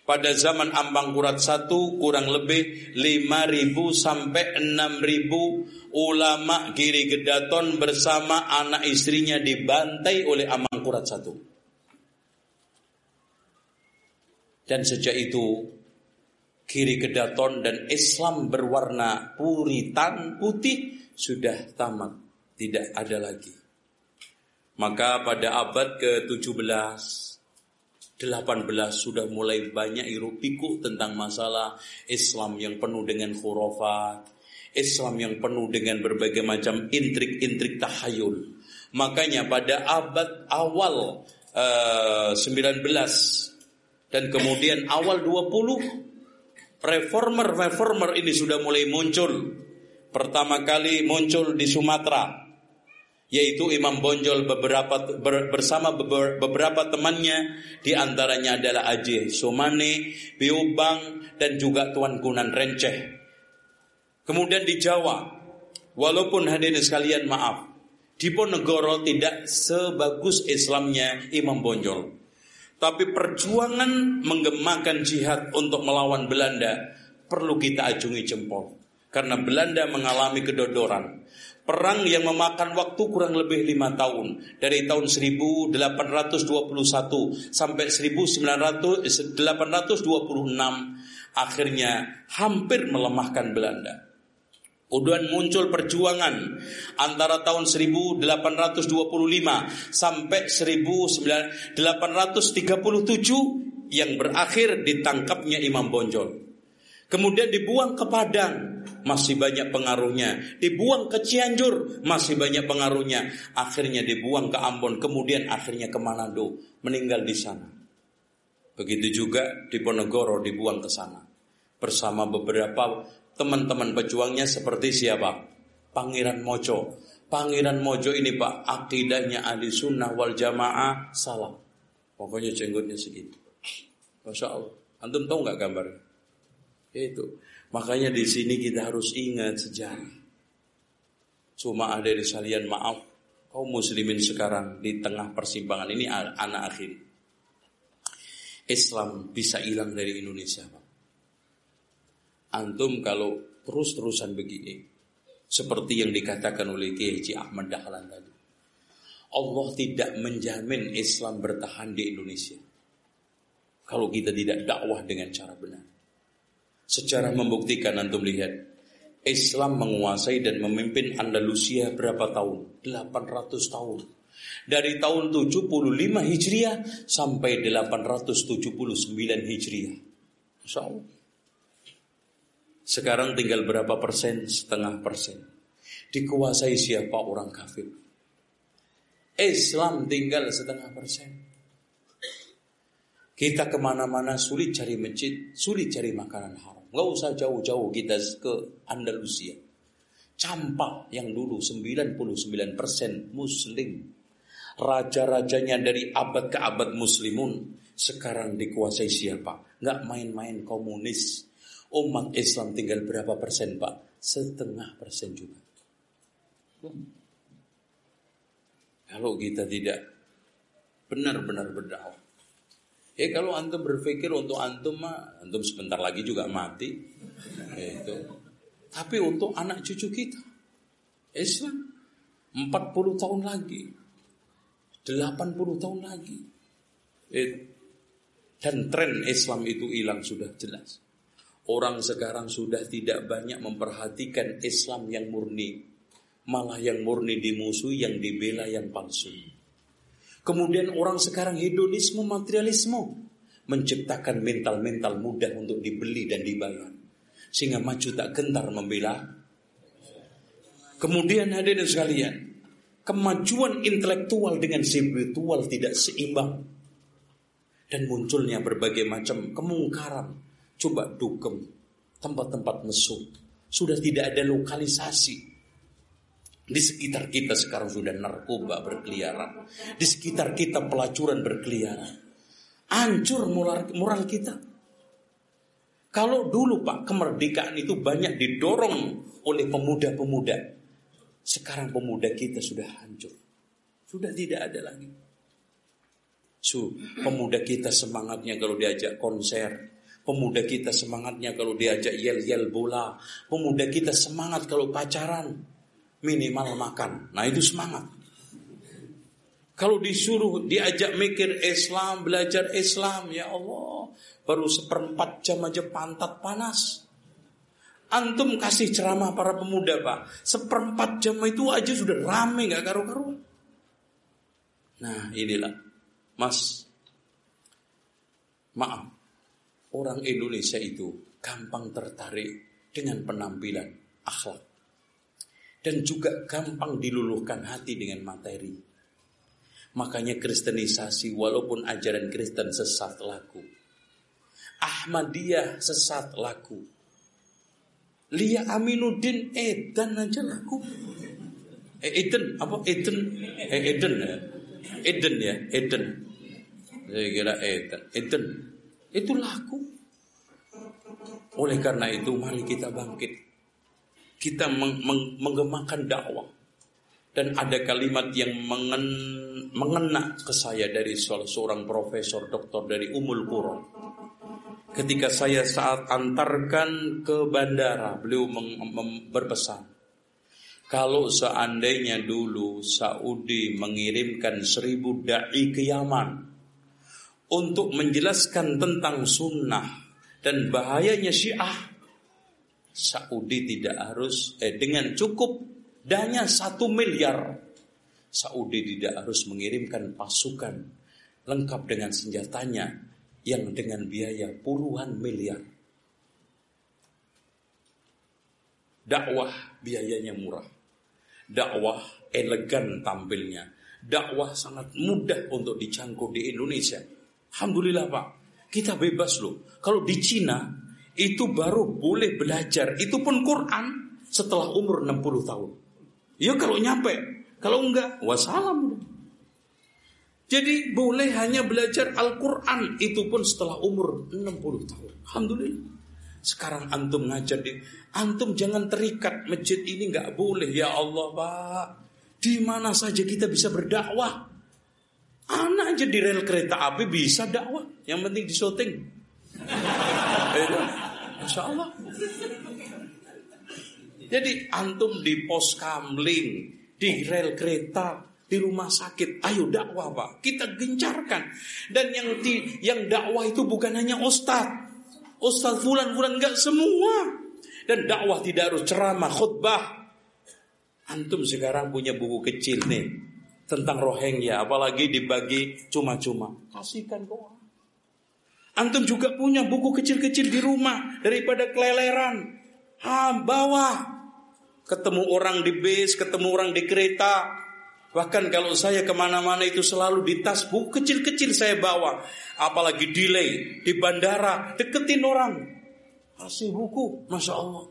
Pada zaman Ambang Kurat 1 kurang lebih 5.000 sampai 6.000 ulama Giri Gedaton bersama anak istrinya dibantai oleh Ambang Kurat 1. Dan sejak itu Giri Gedaton dan Islam berwarna puritan putih sudah tamat, tidak ada lagi. Maka pada abad ke-17 18 sudah mulai banyak iru pikuk tentang masalah Islam yang penuh dengan khurafat, Islam yang penuh dengan berbagai macam intrik-intrik tahayul. Makanya pada abad awal uh, eh, 19 dan kemudian awal 20 reformer-reformer ini sudah mulai muncul. Pertama kali muncul di Sumatera. Yaitu Imam Bonjol beberapa ber, bersama beberapa temannya di antaranya adalah Aji Somane, Biubang dan juga Tuan Kunan Renceh. Kemudian di Jawa, walaupun hadirin sekalian maaf, Diponegoro tidak sebagus Islamnya Imam Bonjol. Tapi perjuangan menggemakan jihad untuk melawan Belanda perlu kita ajungi jempol. Karena Belanda mengalami kedodoran. Perang yang memakan waktu kurang lebih lima tahun dari tahun 1821 sampai 1826 akhirnya hampir melemahkan Belanda. Kemudian muncul perjuangan antara tahun 1825 sampai 1837 yang berakhir ditangkapnya Imam Bonjol. Kemudian dibuang ke Padang, masih banyak pengaruhnya. Dibuang ke Cianjur, masih banyak pengaruhnya. Akhirnya dibuang ke Ambon, kemudian akhirnya ke Manado, meninggal di sana. Begitu juga di Ponegoro dibuang ke sana. Bersama beberapa teman-teman pejuangnya seperti siapa? Pangeran Mojo. Pangeran Mojo ini Pak, akidahnya ahli sunnah wal jamaah salah. Pokoknya jenggotnya segitu. Masya Allah. Antum tahu nggak gambarnya? Itu. Makanya di sini kita harus ingat sejarah. Cuma ada di salian maaf, kaum muslimin sekarang di tengah persimpangan ini anak akhir. Islam bisa hilang dari Indonesia, Pak. Antum kalau terus-terusan begini, seperti yang dikatakan oleh Kiai Ahmad Dahlan tadi. Allah tidak menjamin Islam bertahan di Indonesia. Kalau kita tidak dakwah dengan cara benar. Sejarah membuktikan antum lihat Islam menguasai dan memimpin Andalusia berapa tahun? 800 tahun. Dari tahun 75 Hijriah sampai 879 Hijriah. Allah. Sekarang tinggal berapa persen? Setengah persen. Dikuasai siapa orang kafir? Islam tinggal setengah persen. Kita ke mana-mana sulit cari masjid, sulit cari makanan haram. Nggak usah jauh-jauh kita ke Andalusia. Campak yang dulu 99% muslim. Raja-rajanya dari abad ke abad muslimun. Sekarang dikuasai siapa? Nggak main-main komunis. Umat Islam tinggal berapa persen Pak? Setengah persen juga. Kalau kita tidak benar-benar berdakwah Ya kalau antum berpikir untuk antum mah, antum sebentar lagi juga mati. Ya, itu. Tapi untuk anak cucu kita, Islam 40 tahun lagi, 80 tahun lagi. Itu. Dan tren Islam itu hilang sudah jelas. Orang sekarang sudah tidak banyak memperhatikan Islam yang murni. Malah yang murni dimusuhi, yang dibela yang palsu. Kemudian orang sekarang hedonisme, materialisme. Menciptakan mental-mental mudah untuk dibeli dan dibayar. Sehingga maju tak gentar membela. Kemudian hadirin sekalian. Kemajuan intelektual dengan spiritual tidak seimbang. Dan munculnya berbagai macam kemungkaran. Coba dukem, tempat-tempat mesum. Sudah tidak ada lokalisasi di sekitar kita sekarang sudah narkoba berkeliaran. Di sekitar kita pelacuran berkeliaran. Hancur moral, moral kita. Kalau dulu Pak kemerdekaan itu banyak didorong oleh pemuda-pemuda. Sekarang pemuda kita sudah hancur. Sudah tidak ada lagi. Su, pemuda kita semangatnya kalau diajak konser. Pemuda kita semangatnya kalau diajak yel-yel bola. Pemuda kita semangat kalau pacaran minimal makan. Nah itu semangat. Kalau disuruh diajak mikir Islam, belajar Islam, ya Allah, baru seperempat jam aja pantat panas. Antum kasih ceramah para pemuda pak, seperempat jam itu aja sudah rame nggak karu-karuan. Nah inilah, Mas, maaf, orang Indonesia itu gampang tertarik dengan penampilan akhlak dan juga gampang diluluhkan hati dengan materi. Makanya kristenisasi walaupun ajaran Kristen sesat laku. Ahmadiyah sesat laku. Lia Aminuddin edan aja laku. Eh, Eden apa Eden? Eh, Eden ya. Eden ya, Eden. Saya kira Eden. Eden. Itu laku. Oleh karena itu mari kita bangkit. Kita meng meng menggemakan dakwah. Dan ada kalimat yang mengen mengena ke saya dari salah seorang profesor doktor dari Umul Qura. Ketika saya saat antarkan ke bandara, beliau berpesan, kalau seandainya dulu Saudi mengirimkan seribu da'i ke Yaman untuk menjelaskan tentang sunnah dan bahayanya syiah, Saudi tidak harus eh, dengan cukup dana satu miliar Saudi tidak harus mengirimkan pasukan lengkap dengan senjatanya yang dengan biaya puluhan miliar. Dakwah biayanya murah. Dakwah elegan tampilnya. Dakwah sangat mudah untuk dicangkup di Indonesia. Alhamdulillah Pak, kita bebas loh. Kalau di Cina itu baru boleh belajar, itu pun Quran setelah umur 60 tahun. Ya kalau nyampe kalau enggak, wassalam. Jadi boleh hanya belajar Al-Quran itu pun setelah umur 60 tahun. Alhamdulillah. Sekarang antum ngajar di antum jangan terikat masjid ini nggak boleh ya Allah pak. Di mana saja kita bisa berdakwah. Anak aja di rel kereta api bisa dakwah. Yang penting di Masya Allah. Jadi antum di pos kamling di rel kereta, di rumah sakit. Ayo dakwah Pak, kita gencarkan. Dan yang di, yang dakwah itu bukan hanya ustaz. Ustaz fulan-fulan enggak semua. Dan dakwah tidak harus ceramah, khutbah. Antum sekarang punya buku kecil nih tentang Rohingya, apalagi dibagi cuma-cuma. Kasihkan ke orang. Antum juga punya buku kecil-kecil di rumah daripada keleleran. Ha, bawa ketemu orang di bis, ketemu orang di kereta. Bahkan kalau saya ke mana-mana itu selalu di tas buku kecil-kecil saya bawa. Apalagi delay di bandara, deketin orang. Kasih buku, Masya Allah.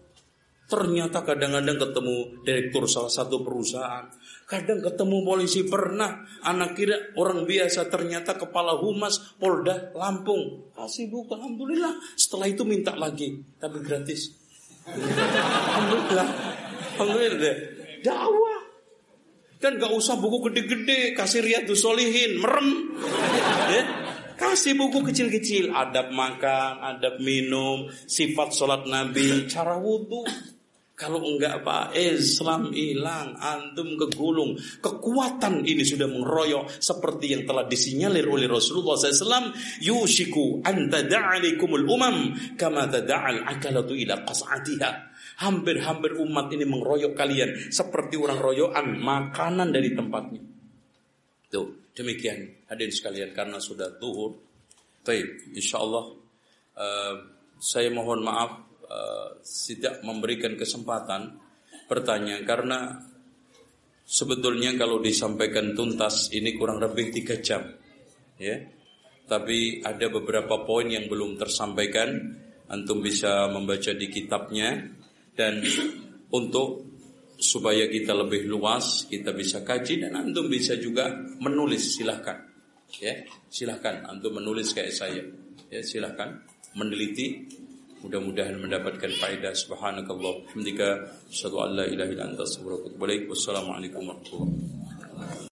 Ternyata kadang-kadang ketemu direktur salah satu perusahaan. Kadang ketemu polisi pernah. Anak kira orang biasa ternyata kepala humas Polda Lampung. Kasih buku, Alhamdulillah. Setelah itu minta lagi. Tapi gratis. Alhamdulillah. Alhamdulillah. Dakwah. Kan gak usah buku gede-gede, kasih riyadus solihin, merem. Ya. Kasih buku kecil-kecil, adab makan, adab minum, sifat sholat nabi, cara wudhu. Kalau enggak Pak, Islam hilang, antum kegulung. Kekuatan ini sudah mengeroyok seperti yang telah disinyalir oleh Rasulullah SAW. Yushiku anta da'alikumul umam kama tada'al akalatu ila qas'atiha. Hampir-hampir umat ini mengeroyok kalian seperti orang royokan makanan dari tempatnya. Tuh, demikian hadirin sekalian karena sudah tuhur. Baik, insyaallah uh, saya mohon maaf uh, tidak memberikan kesempatan pertanyaan karena sebetulnya kalau disampaikan tuntas ini kurang lebih tiga jam, ya. Tapi ada beberapa poin yang belum tersampaikan. Antum bisa membaca di kitabnya dan untuk supaya kita lebih luas kita bisa kaji dan antum bisa juga menulis silahkan ya silahkan antum menulis kayak saya ya silahkan meneliti mudah-mudahan mendapatkan faedah. Subhanakallah. Hamdika asyhadu an la ilaha illa anta astaghfiruka wa atubu ilaik. Wassalamualaikum warahmatullahi wabarakatuh